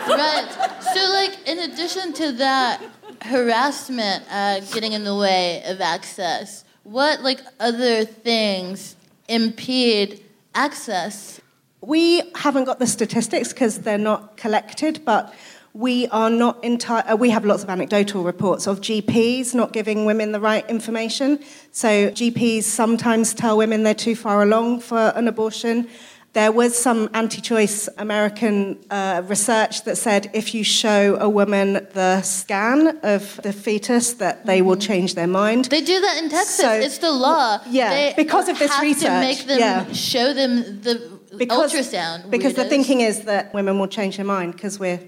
right. So, like, in addition to that harassment uh, getting in the way of access, what, like, other things impede access? We haven't got the statistics because they're not collected, but we are not entire, uh, we have lots of anecdotal reports of GPs not giving women the right information. So GPs sometimes tell women they're too far along for an abortion. There was some anti choice American uh, research that said if you show a woman the scan of the fetus, that they will mm-hmm. change their mind. They do that in Texas. So, it's the law. Yeah, they because of this have research. To make them yeah. show them the because, ultrasound. Because the thinking is that women will change their mind because we're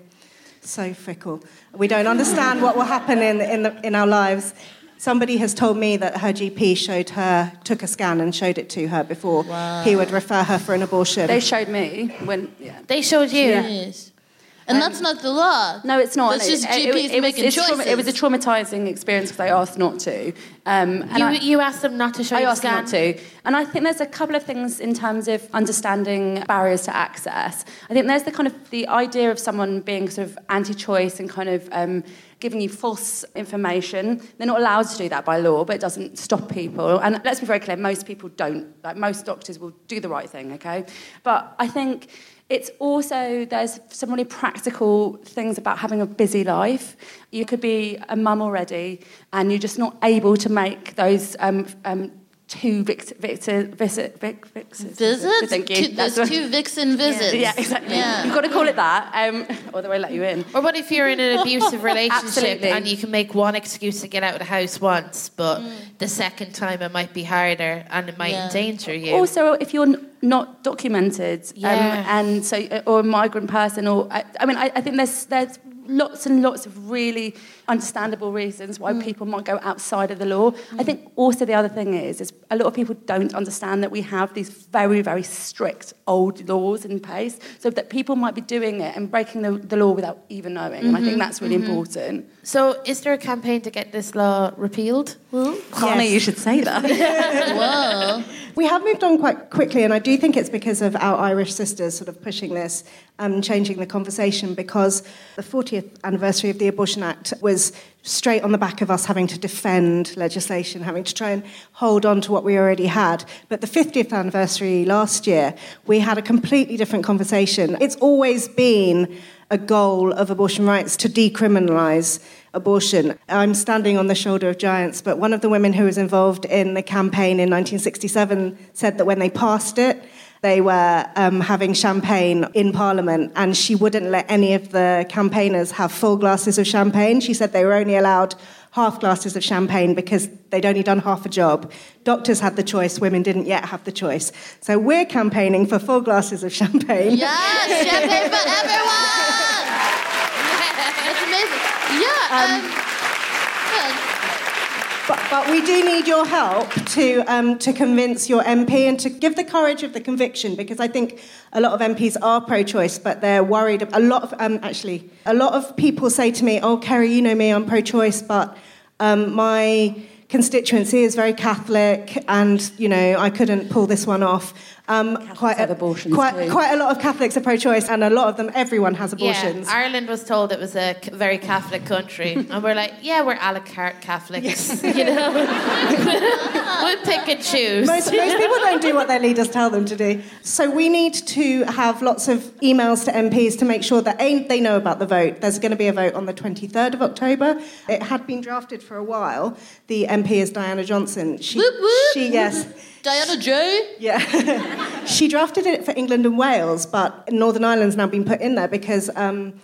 so fickle. We don't understand what will happen in, in, the, in our lives Somebody has told me that her GP showed her, took a scan and showed it to her before he would refer her for an abortion. They showed me when. Yeah. They showed you. Yes. And that's not the law. No, it's not. That's It- just it- GPs it, was, making trauma- choices. it was a traumatizing experience because I asked not to. Um, You, I, you asked them not to show I asked scan. not to. And I think there's a couple of things in terms of understanding barriers to access. I think there's the kind of the idea of someone being sort of anti-choice and kind of um, giving you false information. They're not allowed to do that by law, but it doesn't stop people. And let's be very clear, most people don't. Like most doctors will do the right thing, okay? But I think it's also there's some really practical things about having a busy life. You could be a mum already, and you're just not able to make those um, um, two victor, victor, visit, vic, vic, Visits? Thank you. Two- That's Those what- two *laughs* vixen visits. Yeah, exactly. Yeah. You've got to call it that, um, or they won't let you in. Or what if you're in an abusive *laughs* relationship and you can make one excuse to get out of the house once, but Mm. the second time it might be harder and it might Yeah. endanger you? Also, if you're n- not documented, Yeah. um, and so, uh, or a migrant person, or I, I mean, I, I think there's there's lots and lots of really understandable reasons why mm. people might go outside of the law. I think also the other thing is, is a lot of people don't understand that we have these very very strict old laws in place, so that people might be doing it and breaking the, the law without even knowing. And I think mm-hmm. that's really mm-hmm. important. so, is there a campaign to get this law repealed? Connor, you should say that. *laughs* Whoa. We have moved on quite quickly, and I do think it's because of our Irish sisters sort of pushing this and changing the conversation because the 40th anniversary of the Abortion Act was straight on the back of us having to defend legislation, having to try and hold on to what we already had. But the 50th anniversary last year, we had a completely different conversation. It's always been a goal of abortion rights to decriminalise abortion. I'm standing on the shoulder of giants, but one of the women who was involved in the campaign in 1967 said that when they passed it, they were um, having champagne in Parliament, and she wouldn't let any of the campaigners have full glasses of champagne. She said they were only allowed half glasses of champagne because they'd only done half a job. Doctors had the choice, women didn't yet have the choice. So we're campaigning for full glasses of *laughs* champagne. Yes, champagne for everyone. That's amazing. Yeah. Um, yeah. But, but we do need your help to, um, to convince your MP and to give the courage of the conviction because I think a lot of MPs are pro choice, but they're worried. A lot of, um, actually, a lot of people say to me, Oh, Kerry, you know me, I'm pro choice, but um, my constituency is very Catholic and, you know, I couldn't pull this one off. Um, quite, a, abortions quite, quite a lot of Catholics are pro choice, and a lot of them, everyone has abortions. Yeah, Ireland was told it was a very Catholic country, *laughs* and we're like, yeah, we're a la carte Catholics, *laughs* you know. *laughs* we'll pick and choose. Most, most people don't do what their leaders tell them to do. So we need to have lots of emails to MPs to make sure that A, they know about the vote. There's going to be a vote on the 23rd of October. It had been drafted for a while. The MP is Diana Johnson. She, Whoop, whoop. she yes. Diana J. Yeah. *laughs* she drafted it for England and Wales, but Northern Ireland's now been put in there because um,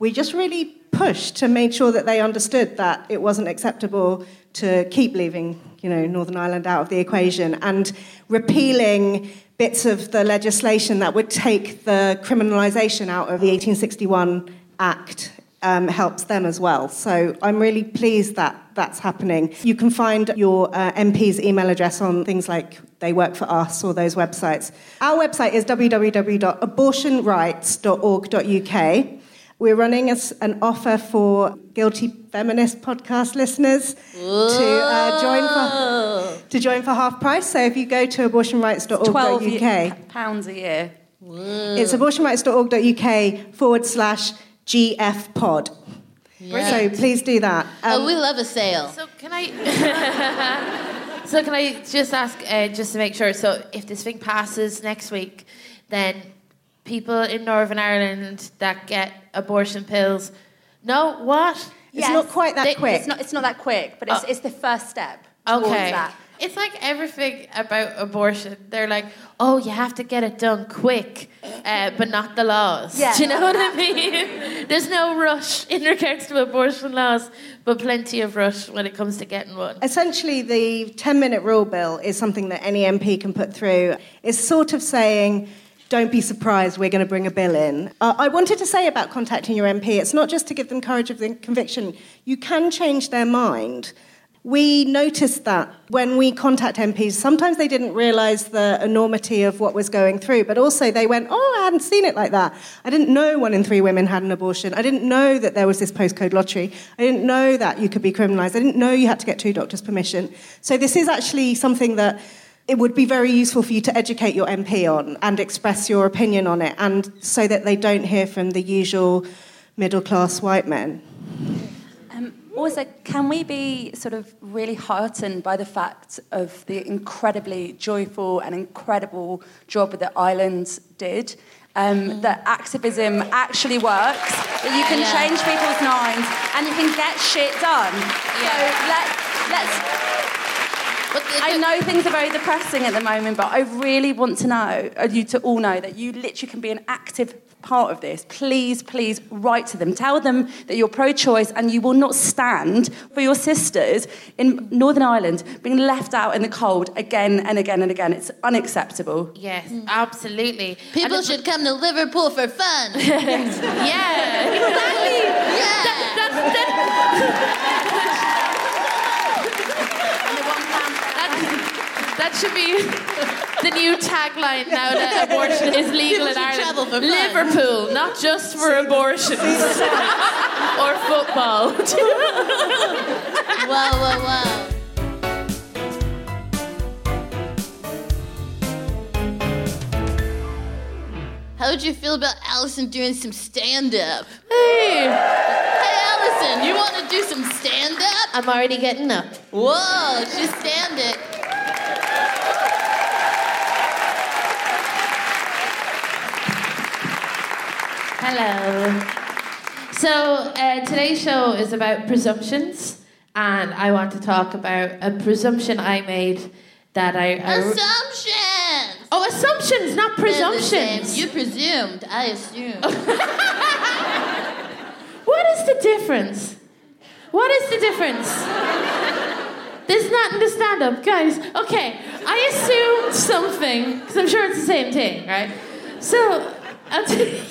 we just really pushed to make sure that they understood that it wasn't acceptable to keep leaving, you know, Northern Ireland out of the equation and repealing bits of the legislation that would take the criminalisation out of the 1861 Act um, helps them as well. So I'm really pleased that that's happening. You can find your uh, MP's email address on things like They Work for Us or those websites. Our website is www.abortionrights.org.uk. We're running a s an offer for guilty feminist podcast listeners to uh, join for to join for half price. So if you go to Twelve abortionrights.org.uk, ye- pounds a year. it's abortionrights.org.uk forward slash GF pod. So please do that. Oh, Um, we love a sale. So can I? *laughs* so can I just ask, uh, just to make sure? So if this thing passes next week, then people in Northern Ireland that get abortion pills, no, what? It's not quite that They- quick. It's not, it's not that quick, but it's, Oh. it's the first step Okay. that. It's like everything about abortion. They're like, oh, you have to get it done quick, uh, but not the laws. Yeah. Do you know what I mean? *laughs* There's no rush in regards to abortion laws, but plenty of rush when it comes to getting one. Essentially, the 10 minute rule bill is something that any MP can put through. It's sort of saying, don't be surprised, we're going to bring a bill in. Uh, I wanted to say about contacting your MP, it's not just to give them courage of the conviction, you can change their mind. We noticed that when we contact MPs, sometimes they didn't realise the enormity of what was going through, but also they went, Oh, I hadn't seen it like that. I didn't know one in three women had an abortion. I didn't know that there was this postcode lottery. I didn't know that you could be criminalised. I didn't know you had to get two doctors' permission. So, this is actually something that it would be very useful for you to educate your MP on and express your opinion on it, and so that they don't hear from the usual middle class white men. Also, can we be sort of really heartened by the fact of the incredibly joyful and incredible job that Ireland did? Um, that activism actually works, that you can Yeah. change people's minds and you can get shit done. So let, let's. I know things are very depressing at the moment, but I really want to know, uh, you to all know, that you literally can be an active part of this. Please, please write to them. Tell them that you're pro choice and you will not stand for your sisters in Northern Ireland being left out in the cold again and again and again. It's unacceptable. Yes, absolutely. People And should come to Liverpool for fun. *laughs* Yeah, *laughs* exactly. Yeah. That, that's, that, that, *laughs* that should be *laughs* the new tagline now that *laughs* abortion is legal in Ireland. for fun. Liverpool, not just for abortions *laughs* or football. wow, wow, wow. How would you feel about Alison doing some stand up? hey, Hey, Alison, you want to do some stand up? I'm already getting up. Whoa, she's standing. Hello. So uh, today's show is about presumptions, and I want to talk about a presumption I made that I. I Assumptions! oh, assumptions, not They're the same. presumptions. You presumed, I assumed. *laughs* What is the difference? What is the difference? There's not in the stand up. Guys, okay, I assumed something, because I'm sure it's the same thing, right? So, *laughs* I'll t-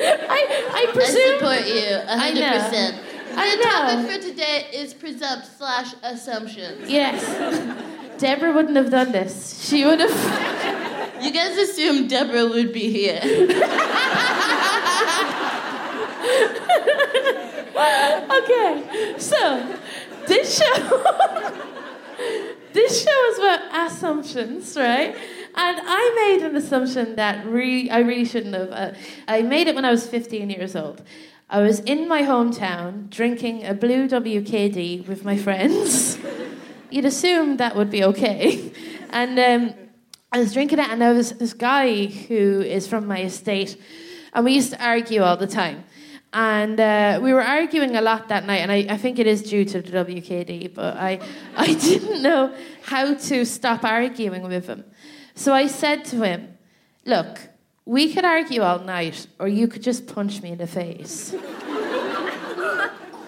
I, I I support you, a I hundred percent. I know. The topic know. for today is presumped slash assumptions. Yes. Deborah wouldn't have done this. She would have. You guys assumed Deborah would be here. *laughs* Okay, so this show. *laughs* this show is about assumptions, right? And I made an assumption that really, I really shouldn't have. Uh, I made it when I was 15 years old. I was in my hometown drinking a blue WKD with my friends. *laughs* You'd assume that would be okay. *laughs* And um, I was drinking it, and there was this guy who is from my estate, and we used to argue all the time. And uh, we were arguing a lot that night, and I, I think it is due to the WKD, but I, *laughs* I didn't know how to stop arguing with him. So I said to him, Look, we could argue all night, or you could just punch me in the face. *laughs*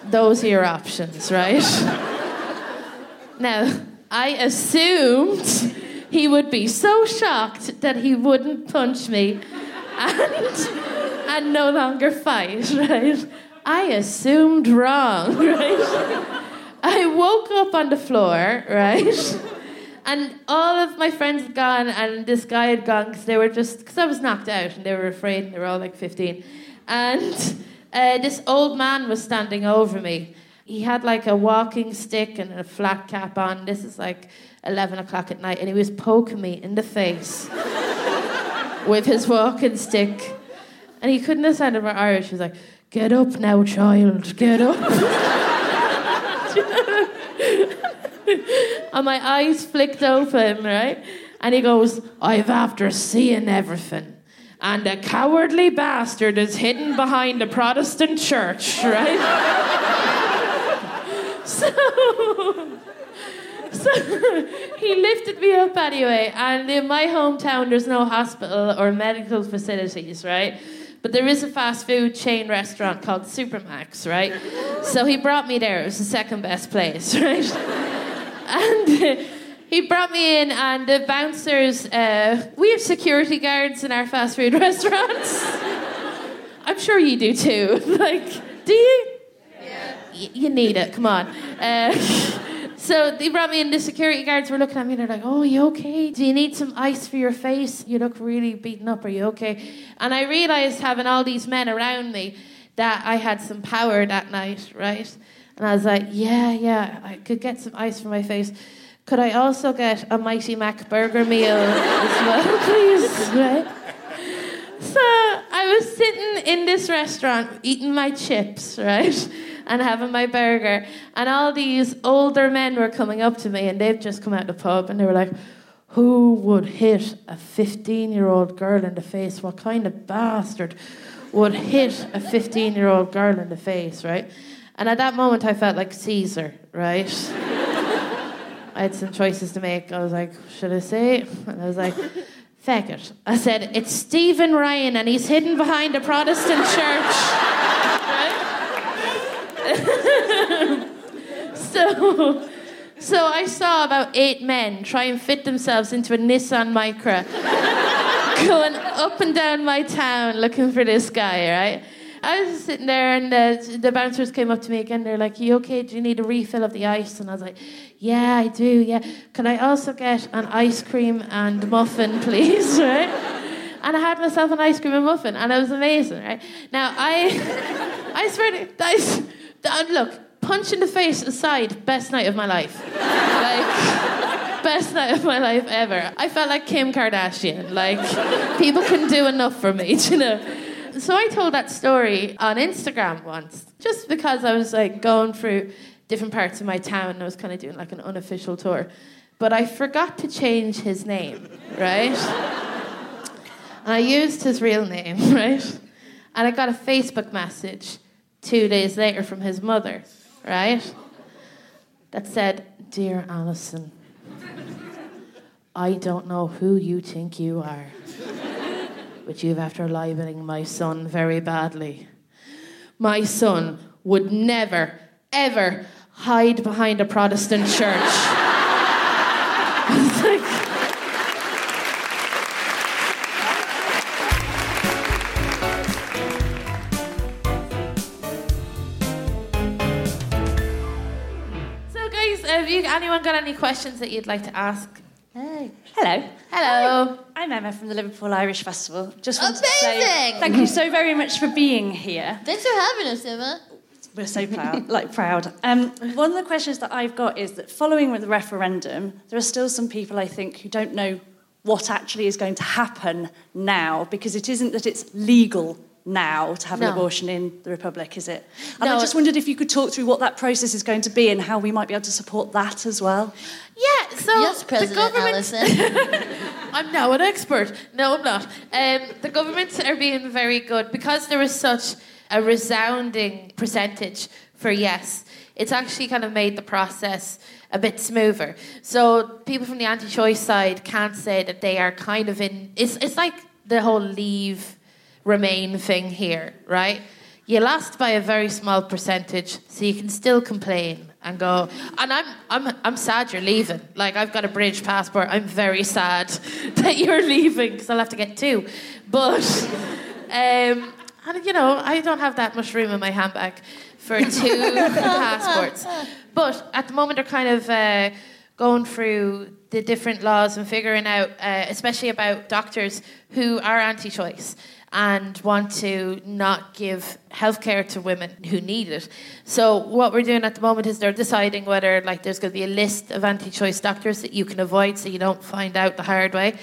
Those are your options, right? *laughs* now, I assumed he would be so shocked that he wouldn't punch me and, *laughs* and no longer fight, right? I assumed wrong, right? I woke up on the floor, right? And all of my friends had gone, and this guy had gone because they were just, because I was knocked out and they were afraid, and they were all like 15. And *laughs* uh, this old man was standing over me. He had like a walking stick and a flat cap on. This is like 11 o'clock at night, and he was poking me in the face *laughs* with his walking stick. And he couldn't have sounded more Irish. He was like, Get up now, child, get up. *laughs* and my eyes flicked open, right? And he goes, I've after seeing everything. And a cowardly bastard is hidden behind a Protestant church, right? *laughs* so, so he lifted me up anyway. And in my hometown, there's no hospital or medical facilities, right? But there is a fast food chain restaurant called Supermac's, right? So he brought me there. It was the second best place, *laughs* right? And he brought me in, and the bouncers. Uh, we have security guards in our fast food *laughs* restaurants. I'm sure you do too. *laughs* like, do you? Y- you need it. Come on. Uh, *laughs* So they brought me in. The security guards were looking at me. They're like, "Oh, you okay? Do you need some ice for your face? You look really beaten up. Are you okay?" And I realized having all these men around me that I had some power that night, right? And I was like, "Yeah, yeah, I could get some ice for my face. Could I also get a Mighty Mac burger meal as well, *laughs* please?" Right? So I was sitting in this restaurant eating my chips, right? *laughs* And having my burger. And all these older men were coming up to me and they've just come out of the pub and they were like, Who would hit a 15 year old girl in the face? What kind of bastard would hit a 15 year old girl in the face, right? And at that moment, I felt like Caesar, right? *laughs* I had some choices to make. I was like, Should I say? And I was like, Feck it. I said, It's Stephen Ryan and he's hidden behind a Protestant church. *laughs* So, so I saw about eight men try and fit themselves into a Nissan Micra *laughs* going up and down my town looking for this guy, right? I was sitting there, and the, the bouncers came up to me again. They're like, "You okay? Do you need a refill of the ice?" And I was like, "Yeah, I do. Yeah. Can I also get an ice cream and muffin, *laughs* please?" Right? And I had myself an ice cream and muffin, and it was amazing. Right? Now I, *laughs* I swear to look, punch in the face aside, best night of my life. Like *laughs* best night of my life ever. I felt like Kim Kardashian. Like, people couldn't do enough for me, you know. So I told that story on Instagram once, just because I was like going through different parts of my town and I was kind of doing like an unofficial tour. But I forgot to change his name, right? and I used his real name, *laughs* right? And I got a Facebook message two days later from his mother, right? That said, Dear Alison, I don't know who you think you are but you've after libeling my son very badly. My son would never, ever hide behind a Protestant church. *laughs* So, guys, have you anyone got any questions that you'd like to ask? Hey. Hello. Hello. I'm Emma from the Liverpool Irish Festival. Just wanted Amazing. to say thank you so very much for being here. Thanks for having us, Emma. We're so proud, *laughs* like proud. Um, one of the questions that I've got is that following with the referendum, there are still some people I think who don't know what actually is going to happen now because it isn't that it's legal now to have No. an abortion in the Republic, is it? And No. I just wondered if you could talk through what that process is going to be and how we might be able to support that as well. Yeah, so yes, President the government. Alison. *laughs* I'm now an expert. No, I'm not. Um, the governments are being very good because there is such a resounding percentage for yes. It's actually kind of made the process a bit smoother. So people from the anti-choice side can't say that they are kind of in. It's it's like the whole leave, remain thing here, right? You lost by a very small percentage, so you can still complain and go. And I'm I'm I'm sad you're leaving. Like I've got a British passport. I'm very sad *laughs* that you're leaving because I'll have to get two. But *laughs* um, and you know I don't have that much room in my handbag for *laughs* two passports. But at the moment they're kind of uh, going through the different laws and figuring out, uh, especially about doctors who are anti-choice and want to not give healthcare to women who need it. So what we're doing at the moment is they're deciding whether like there's going to be a list of anti-choice doctors that you can avoid so you don't find out the hard way.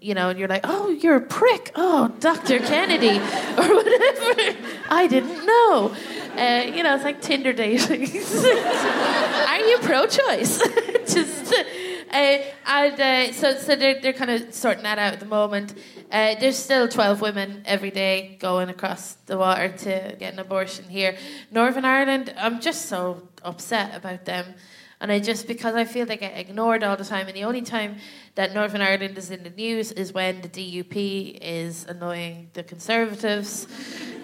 You know, and you're like, oh, you're a prick. Oh, Dr. Kennedy, *laughs* or whatever. I didn't know. Uh, you know, it's like Tinder dating. *laughs* Are you pro-choice? *laughs* Just, uh, and uh, so, so they're, they're kind of sorting that out at the moment. Uh, there's still 12 women every day going across the water to get an abortion here. Northern Ireland, I'm just so upset about them. And I just, because I feel they get ignored all the time. And the only time that Northern Ireland is in the news is when the DUP is annoying the Conservatives. *laughs*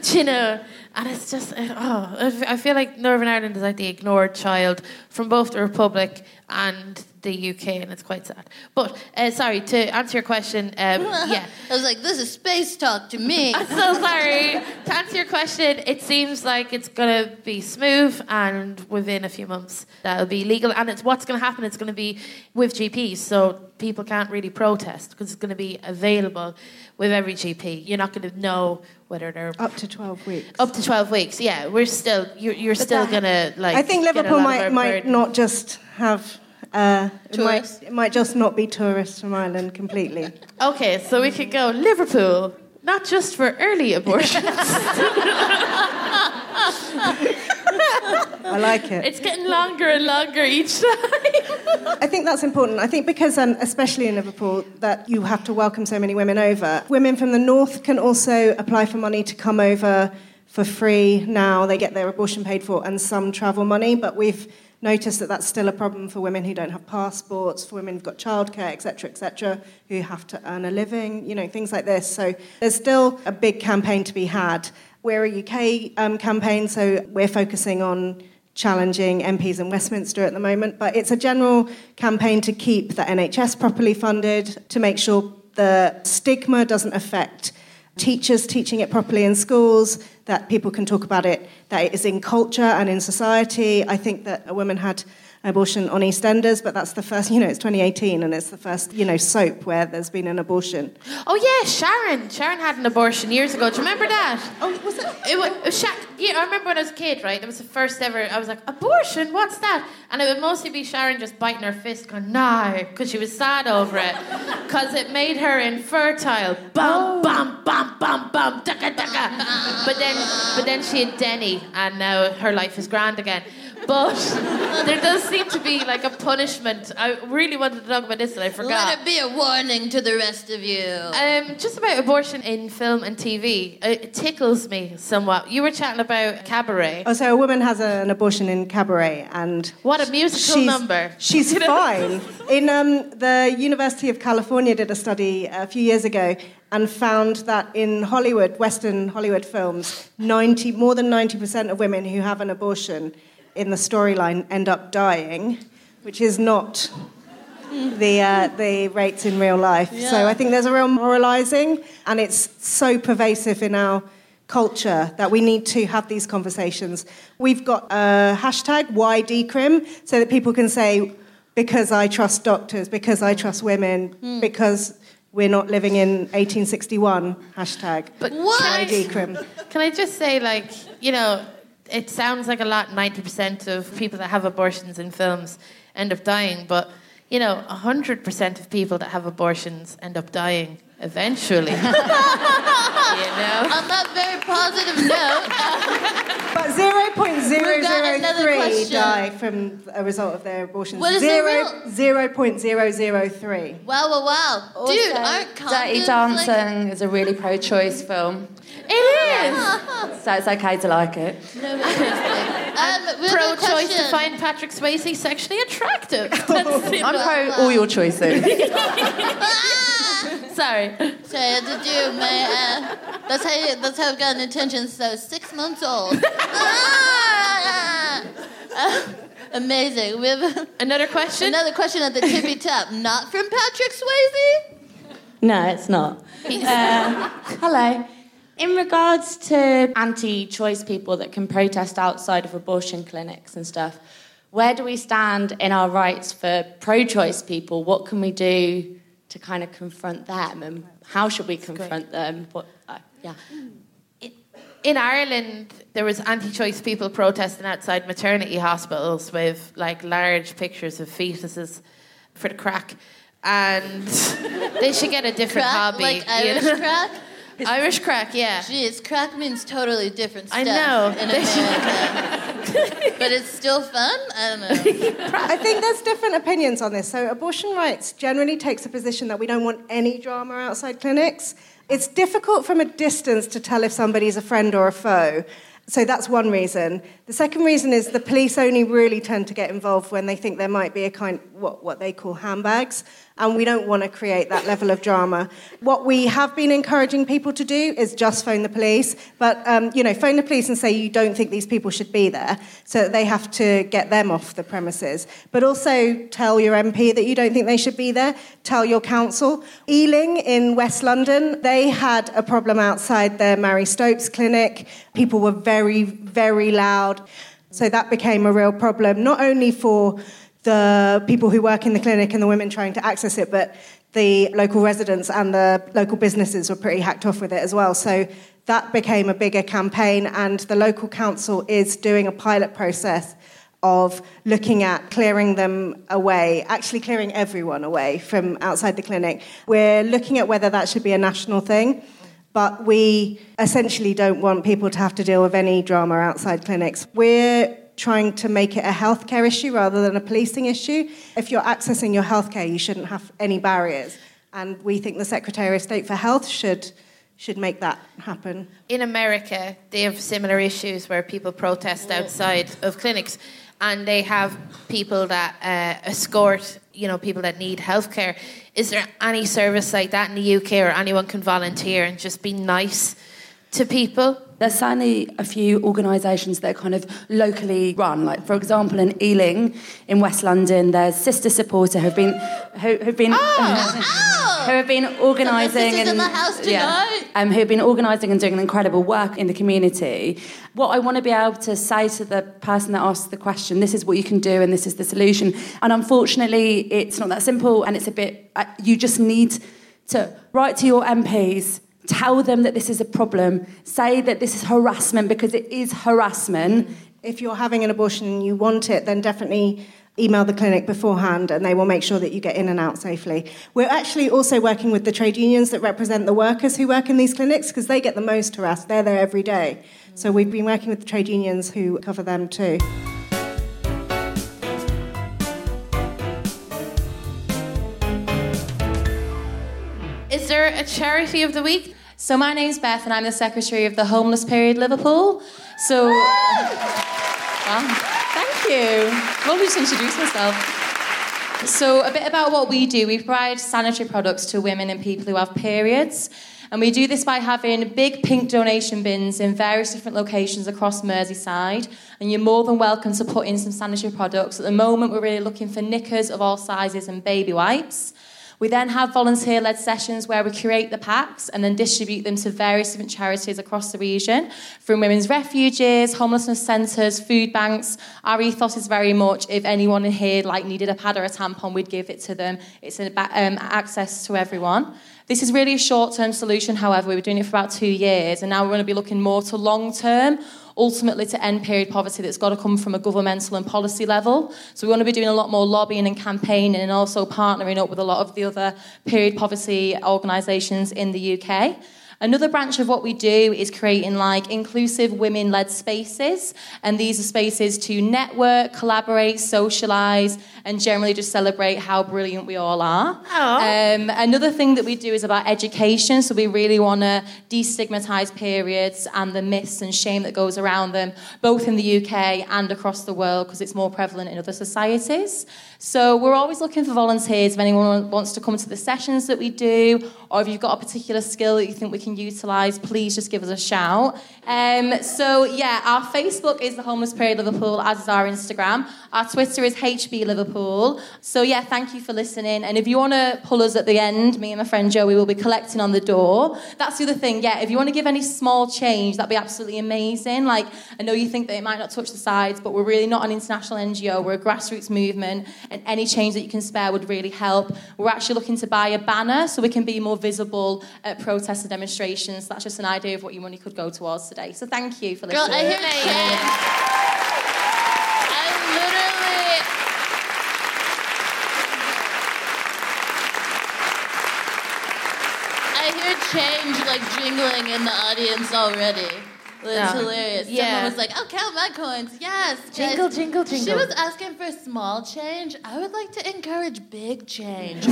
You know? And it's just, oh, I feel like Northern Ireland is like the ignored child from both the Republic and the UK, and it's quite sad. But uh, sorry to answer your question. Um, *laughs* yeah, I was like, this is space talk to me. *laughs* I'm so sorry. to answer your question, it seems like it's going to be smooth, and within a few months that'll be legal. And it's what's going to happen. It's going to be with GPs, so people can't really protest because it's going to be available with every GP. You're not going to know whether they're Up to 12 weeks. up to 12 weeks. Yeah, we're still you're, you're still that- going to like. I think Liverpool might, might burden. not just have. Uh, it, might, it might just not be tourists from Ireland completely. *laughs* Okay, so we could go Liverpool, not just for early abortions. *laughs* I like it. it's getting longer and longer each time. I think that's important. I think because, um, especially in Liverpool, that you have to welcome so many women over. Women from the north can also apply for money to come over for free now. They get their abortion paid for and some travel money, but we've noticed that that's still a problem for women who don't have passports, for women who've got childcare, etc., etc., who have to earn a living, you know, things like this. So there's still a big campaign to be had. We're a UK um, campaign, so we're focusing on challenging MPs in Westminster at the moment, but it's a general campaign to keep the NHS properly funded, to make sure the stigma doesn't affect teachers teaching it properly in schools, that people can talk about it, that it is in culture and in society. I think that a woman had abortion on EastEnders, but that's the first, you know, it's 2018 and it's the first, you know, soap where there's been an abortion. Oh yeah, Sharon. Sharon had an abortion years ago. Do you remember that? Oh, was it? It was, it was Sha- yeah, I remember when I was a kid, right? It was the first ever. I was like, abortion? What's that? And it would mostly be Sharon just biting her fist, going, no, because she was sad over it. Because it made her infertile. Bam, oh. bam, bam, bam, bam, taka, taka. But then, but then she had Denny, and now her life is grand again. But there does seem to be like a punishment. I really wanted to talk about this, and I forgot. Let it be a warning to the rest of you. Um, just about abortion in film and TV, it tickles me somewhat. You were chatting about cabaret. Oh, so a woman has a, an abortion in cabaret, and What a musical she's, number. She's You *laughs* know? fine. In um, the University of California did a study a few years ago and found that in Hollywood, Western Hollywood films, 90, more than 90% of women who have an abortion in the storyline end up dying, which is not the, uh, the rates in real life. So I think there's a real moralizing, and it's so pervasive in our culture that we need to have these conversations. We've got a hashtag YDCrim so that people can say, because I trust doctors, because I trust women, because we're not living in 1861, hashtag But YDCrim. *laughs* Can I just say, like, you know, it sounds like a lot, 90% of people that have abortions in films end up dying, but, you know, 100% of people that have abortions end up dying eventually. *laughs* you know? On that very positive note, *laughs* But We've got another 0.003 die from a result of their abortions. What is the Zero- real- 0.003. wow, wow, wow. Dude, aren't Dirty condoms Dancing is a really pro-choice film, It is! *laughs* so it's okay to like it. like... No, seriously. Um, we have Pro choice to find Patrick Swayze sexually attractive. *laughs* I'm pro all your choices. *laughs* Sorry. So I had to do my. Uh, that's how. You, that's how I've gotten attention. So six months old. Ah! Uh, amazing. We have Another question? another question at the tippy top. Not from Patrick Swayze. No, it's not. Uh, hello. In regards to anti choice people that can protest outside of abortion clinics and stuff, where do we stand in our rights for pro choice people? What can we do to kind of confront them? And how should we confront them? What, uh, yeah. in Ireland, there was anti-choice people protesting outside maternity hospitals with like large pictures of fetuses for the crack, and *laughs* they should get a different Crack, hobby. like you Irish know? crack. Irish crack, yeah. Jeez, crack means totally different stuff I know. in America. *laughs* but it's still fun. I don't know. I think there's different opinions on this. So, abortion rights generally takes a position that we don't want any drama outside clinics. It's difficult from a distance to tell if somebody's a friend or a foe. So, that's one reason. The second reason is the police only really tend to get involved when they think there might be a kind what, what they call handbags. And we don't want to create that level of drama. What we have been encouraging people to do is just phone the police, but um, you know, phone the police and say you don't think these people should be there, so that they have to get them off the premises. But also tell your MP that you don't think they should be there. Tell your council. Ealing in West London, they had a problem outside their Marie Stopes clinic. People were very, very loud. So that became a real problem, not only for the people who work in the clinic and the women trying to access it, but the local residents and the local businesses were pretty hacked off with it as well. So that became a bigger campaign, and the local council is doing a pilot process of looking at clearing them away, actually clearing everyone away from outside the clinic. We're looking at whether that should be a national thing. But we essentially don't want people to have to deal with any drama outside clinics. We're trying to make it a healthcare issue rather than a policing issue. If you're accessing your healthcare, you shouldn't have any barriers. And we think the Secretary of State for Health should should make that happen. In America, they have similar issues where people protest outside of clinics, and they have people that uh, escort, you know, people that need healthcare. Is there any service like that in the UK, or anyone can volunteer and just be nice to people? There's certainly a few organisations that are kind of locally run. Like, for example, in Ealing, in West London, there's Sister Supporter who've been who, who've been Oh, *laughs* who have been organising and in the house tonight. um, who have been organising and doing an incredible work in the community. What I want to be able to say to the person that asks the question, this is what you can do and this is the solution. And unfortunately, it's not that simple, and it's a bit. Uh, you just need to write to your MPs. Tell them that this is a problem. Say that this is harassment because it is harassment. If you're having an abortion and you want it, then definitely email the clinic beforehand and they will make sure that you get in and out safely. We're actually also working with the trade unions that represent the workers who work in these clinics because they get the most harassed. They're there every day. So we've been working with the trade unions who cover them too. There a charity of the week? So my name's Beth, and I'm the secretary of the Homeless Period Liverpool. So, *laughs* Well, thank you. Well, just introduce myself. So, a bit about what we do: we provide sanitary products to women and people who have periods. And we do this by having big pink donation bins in various different locations across Merseyside. And you're more than welcome to put in some sanitary products. At the moment, we're really looking for knickers of all sizes and baby wipes. We then have volunteer led sessions where we create the packs and then distribute them to various different charities across the region, from women's refuges, homelessness centres, food banks. Our ethos is very much if anyone in here like needed a pad or a tampon, we'd give it to them. It's an um, access to everyone. This is really a short term solution, however, we were doing it for about two years, and now we're going to be looking more to long term, ultimately to end period poverty that's got to come from a governmental and policy level. So we want to be doing a lot more lobbying and campaigning and also partnering up with a lot of the other period poverty organisations in the UK. Another branch of what we do is creating like inclusive women led spaces. And these are spaces to network, collaborate, socialize, and generally just celebrate how brilliant we all are. Um, another thing that we do is about education. So we really want to destigmatize periods and the myths and shame that goes around them, both in the UK and across the world, because it's more prevalent in other societies. So we're always looking for volunteers if anyone wants to come to the sessions that we do, or if you've got a particular skill that you think we can utilise, please just give us a shout. Um, so yeah, our Facebook is the Homeless Period Liverpool, as is our Instagram. Our Twitter is HP Liverpool. So yeah, thank you for listening. And if you want to pull us at the end, me and my friend Joey will be collecting on the door. That's the other thing. Yeah, if you want to give any small change, that'd be absolutely amazing. Like I know you think that it might not touch the sides, but we're really not an international NGO. We're a grassroots movement, and any change that you can spare would really help. We're actually looking to buy a banner so we can be more visible at protests and demonstrations. So that's just an idea of what your money could go towards today. So thank you for Girl, listening. I hear change. I literally. I hear change like jingling in the audience already. It's Yeah. hilarious. Yeah. Someone was like, "I'll count my coins." Yes, Jingle, guys. jingle, She was asking for small change. I would like to encourage big change. *laughs*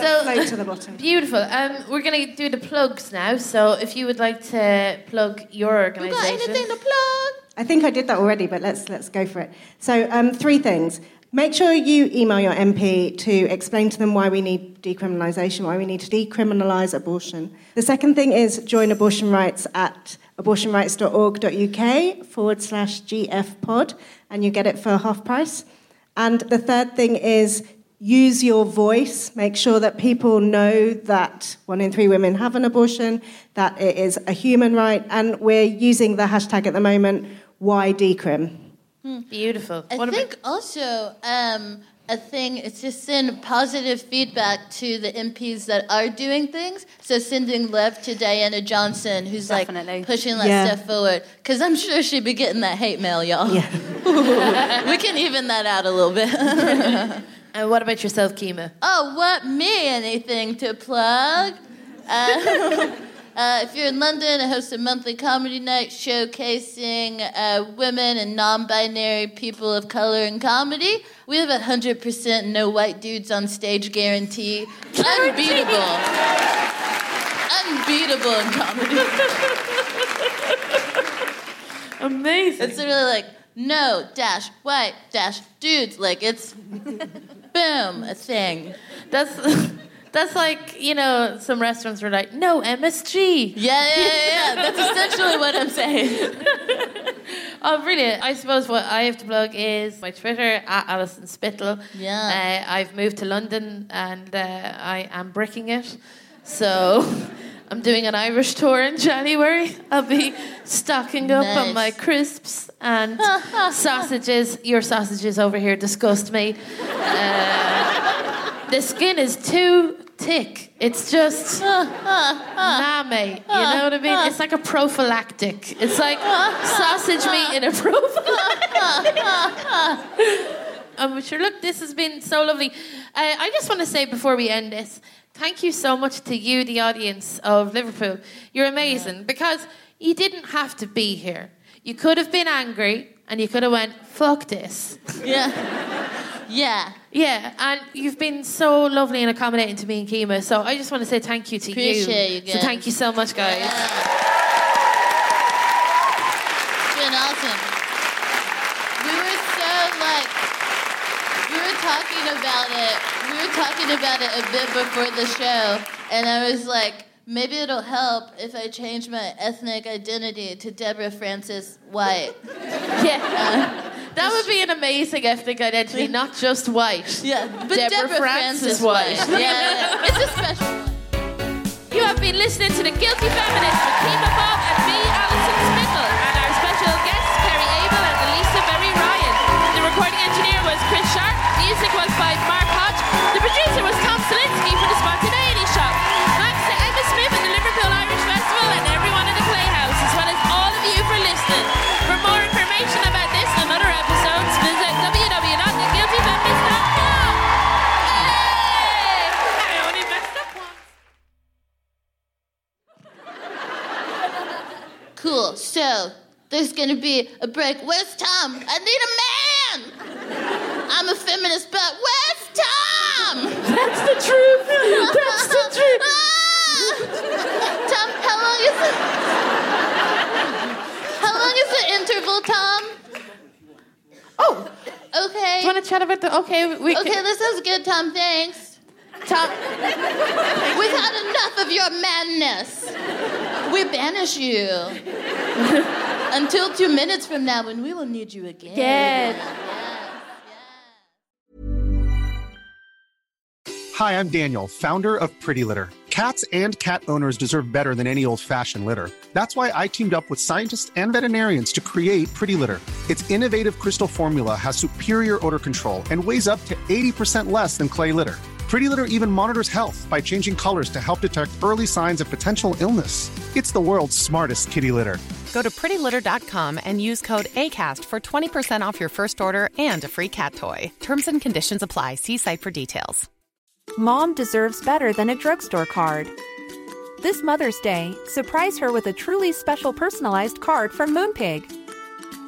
So Float to the bottom. beautiful. Um, we're gonna do the plugs now. So if you would like to plug your You organisation, got anything to plug? I think I did that already, but let's let's go for it. So, um, three things. Make sure you email your MP to explain to them why we need decriminalisation, why we need to decriminalise abortion. The second thing is join abortion rights at abortionrights.org.uk forward slash GFpod, and you get it for half price. And the third thing is use your voice. Make sure that people know that one in three women have an abortion, that it is a human right, and we're using the hashtag at the moment, why decrim. Beautiful. I think also um, a thing is to send positive feedback to the MPs that are doing things. So sending love to Diana Johnson, who's Definitely. like pushing that Yeah. stuff forward. Because I'm sure she'd be getting that hate mail, y'all. Yeah. *laughs* we can even that out a little bit. *laughs* And what about yourself, Kemah? Oh, what? Me? Anything to plug? Uh, *laughs* uh, if you're in London, I host a monthly comedy night showcasing uh, women and non binary people of color in comedy. We have a 100% no white dudes on stage guarantee. *laughs* Unbeatable. Unbeatable in comedy. *laughs* Amazing. It's really like, no dash white dash dudes. Like, it's boom, a thing. That's *laughs* that's like you know some restaurants were like no MSG. Yeah, yeah, yeah, yeah. *laughs* That's essentially what I'm saying. *laughs* Oh, brilliant! I suppose what I have to plug is my Twitter at Alison Spittle. Yeah. Uh, I've moved to London and uh, I am bricking it, so *laughs* I'm doing an Irish tour in January. I'll be stocking up on my crisps and sausages. Your sausages over here disgust me. Uh, the skin is too thick. It's just *laughs* uh, uh, uh. nah, mate. You know what I mean? It's like a prophylactic. It's like sausage meat in a prophylactic. um, sure, look, this has been so lovely. Uh, I just want to say before we end this, thank you so much to you, the audience of Liverpool. You're amazing because you didn't have to be here. You could have been angry and you could have went, fuck this. Yeah. Yeah. Yeah, and you've been so lovely and accommodating to me and Kemah. So I just want to say thank you to Appreciate you So guys. thank you so much, guys. It's been awesome. We were so like, we were talking about it. We were talking about it a bit before the show, and I was like, maybe it'll help if I change my ethnic identity to Deborah Francis White. *laughs* Yeah. that would be an amazing ethnic identity, not just white. Yeah, but Deborah, Deborah, Francis, Francis White. Yeah, yeah. it's a special. One. You have been listening to The Guilty Feminist with Kemah Bob and me, Alison Spittle, there's gonna be a break. Where's Tom? I need a man. I'm a feminist, but where's Tom? That's the truth. That's the truth. Ah! Tom, how long is it? How long is the interval, Tom? Oh, Okay. do you want to chat about the? Okay, we. Okay, Can, this is good, Tom. Thanks. Tom, We've had enough of your madness. We banish you *laughs* until two minutes from now when we will need you again. Again. Hi, I'm Daniel, founder of Pretty Litter. Cats and cat owners deserve better than any old fashioned litter. That's why I teamed up with scientists and veterinarians to create Pretty Litter. Its innovative crystal formula has superior odor control and weighs up to 80% less than clay litter. Pretty Litter even monitors health by changing colors to help detect early signs of potential illness. It's the world's smartest kitty litter. Go to prettylitter.com and use code ACAST for 20% off your first order and a free cat toy. Terms and conditions apply. See site for details. Mom deserves better than a drugstore card. This Mother's Day, surprise her with a truly special personalized card from Moonpig.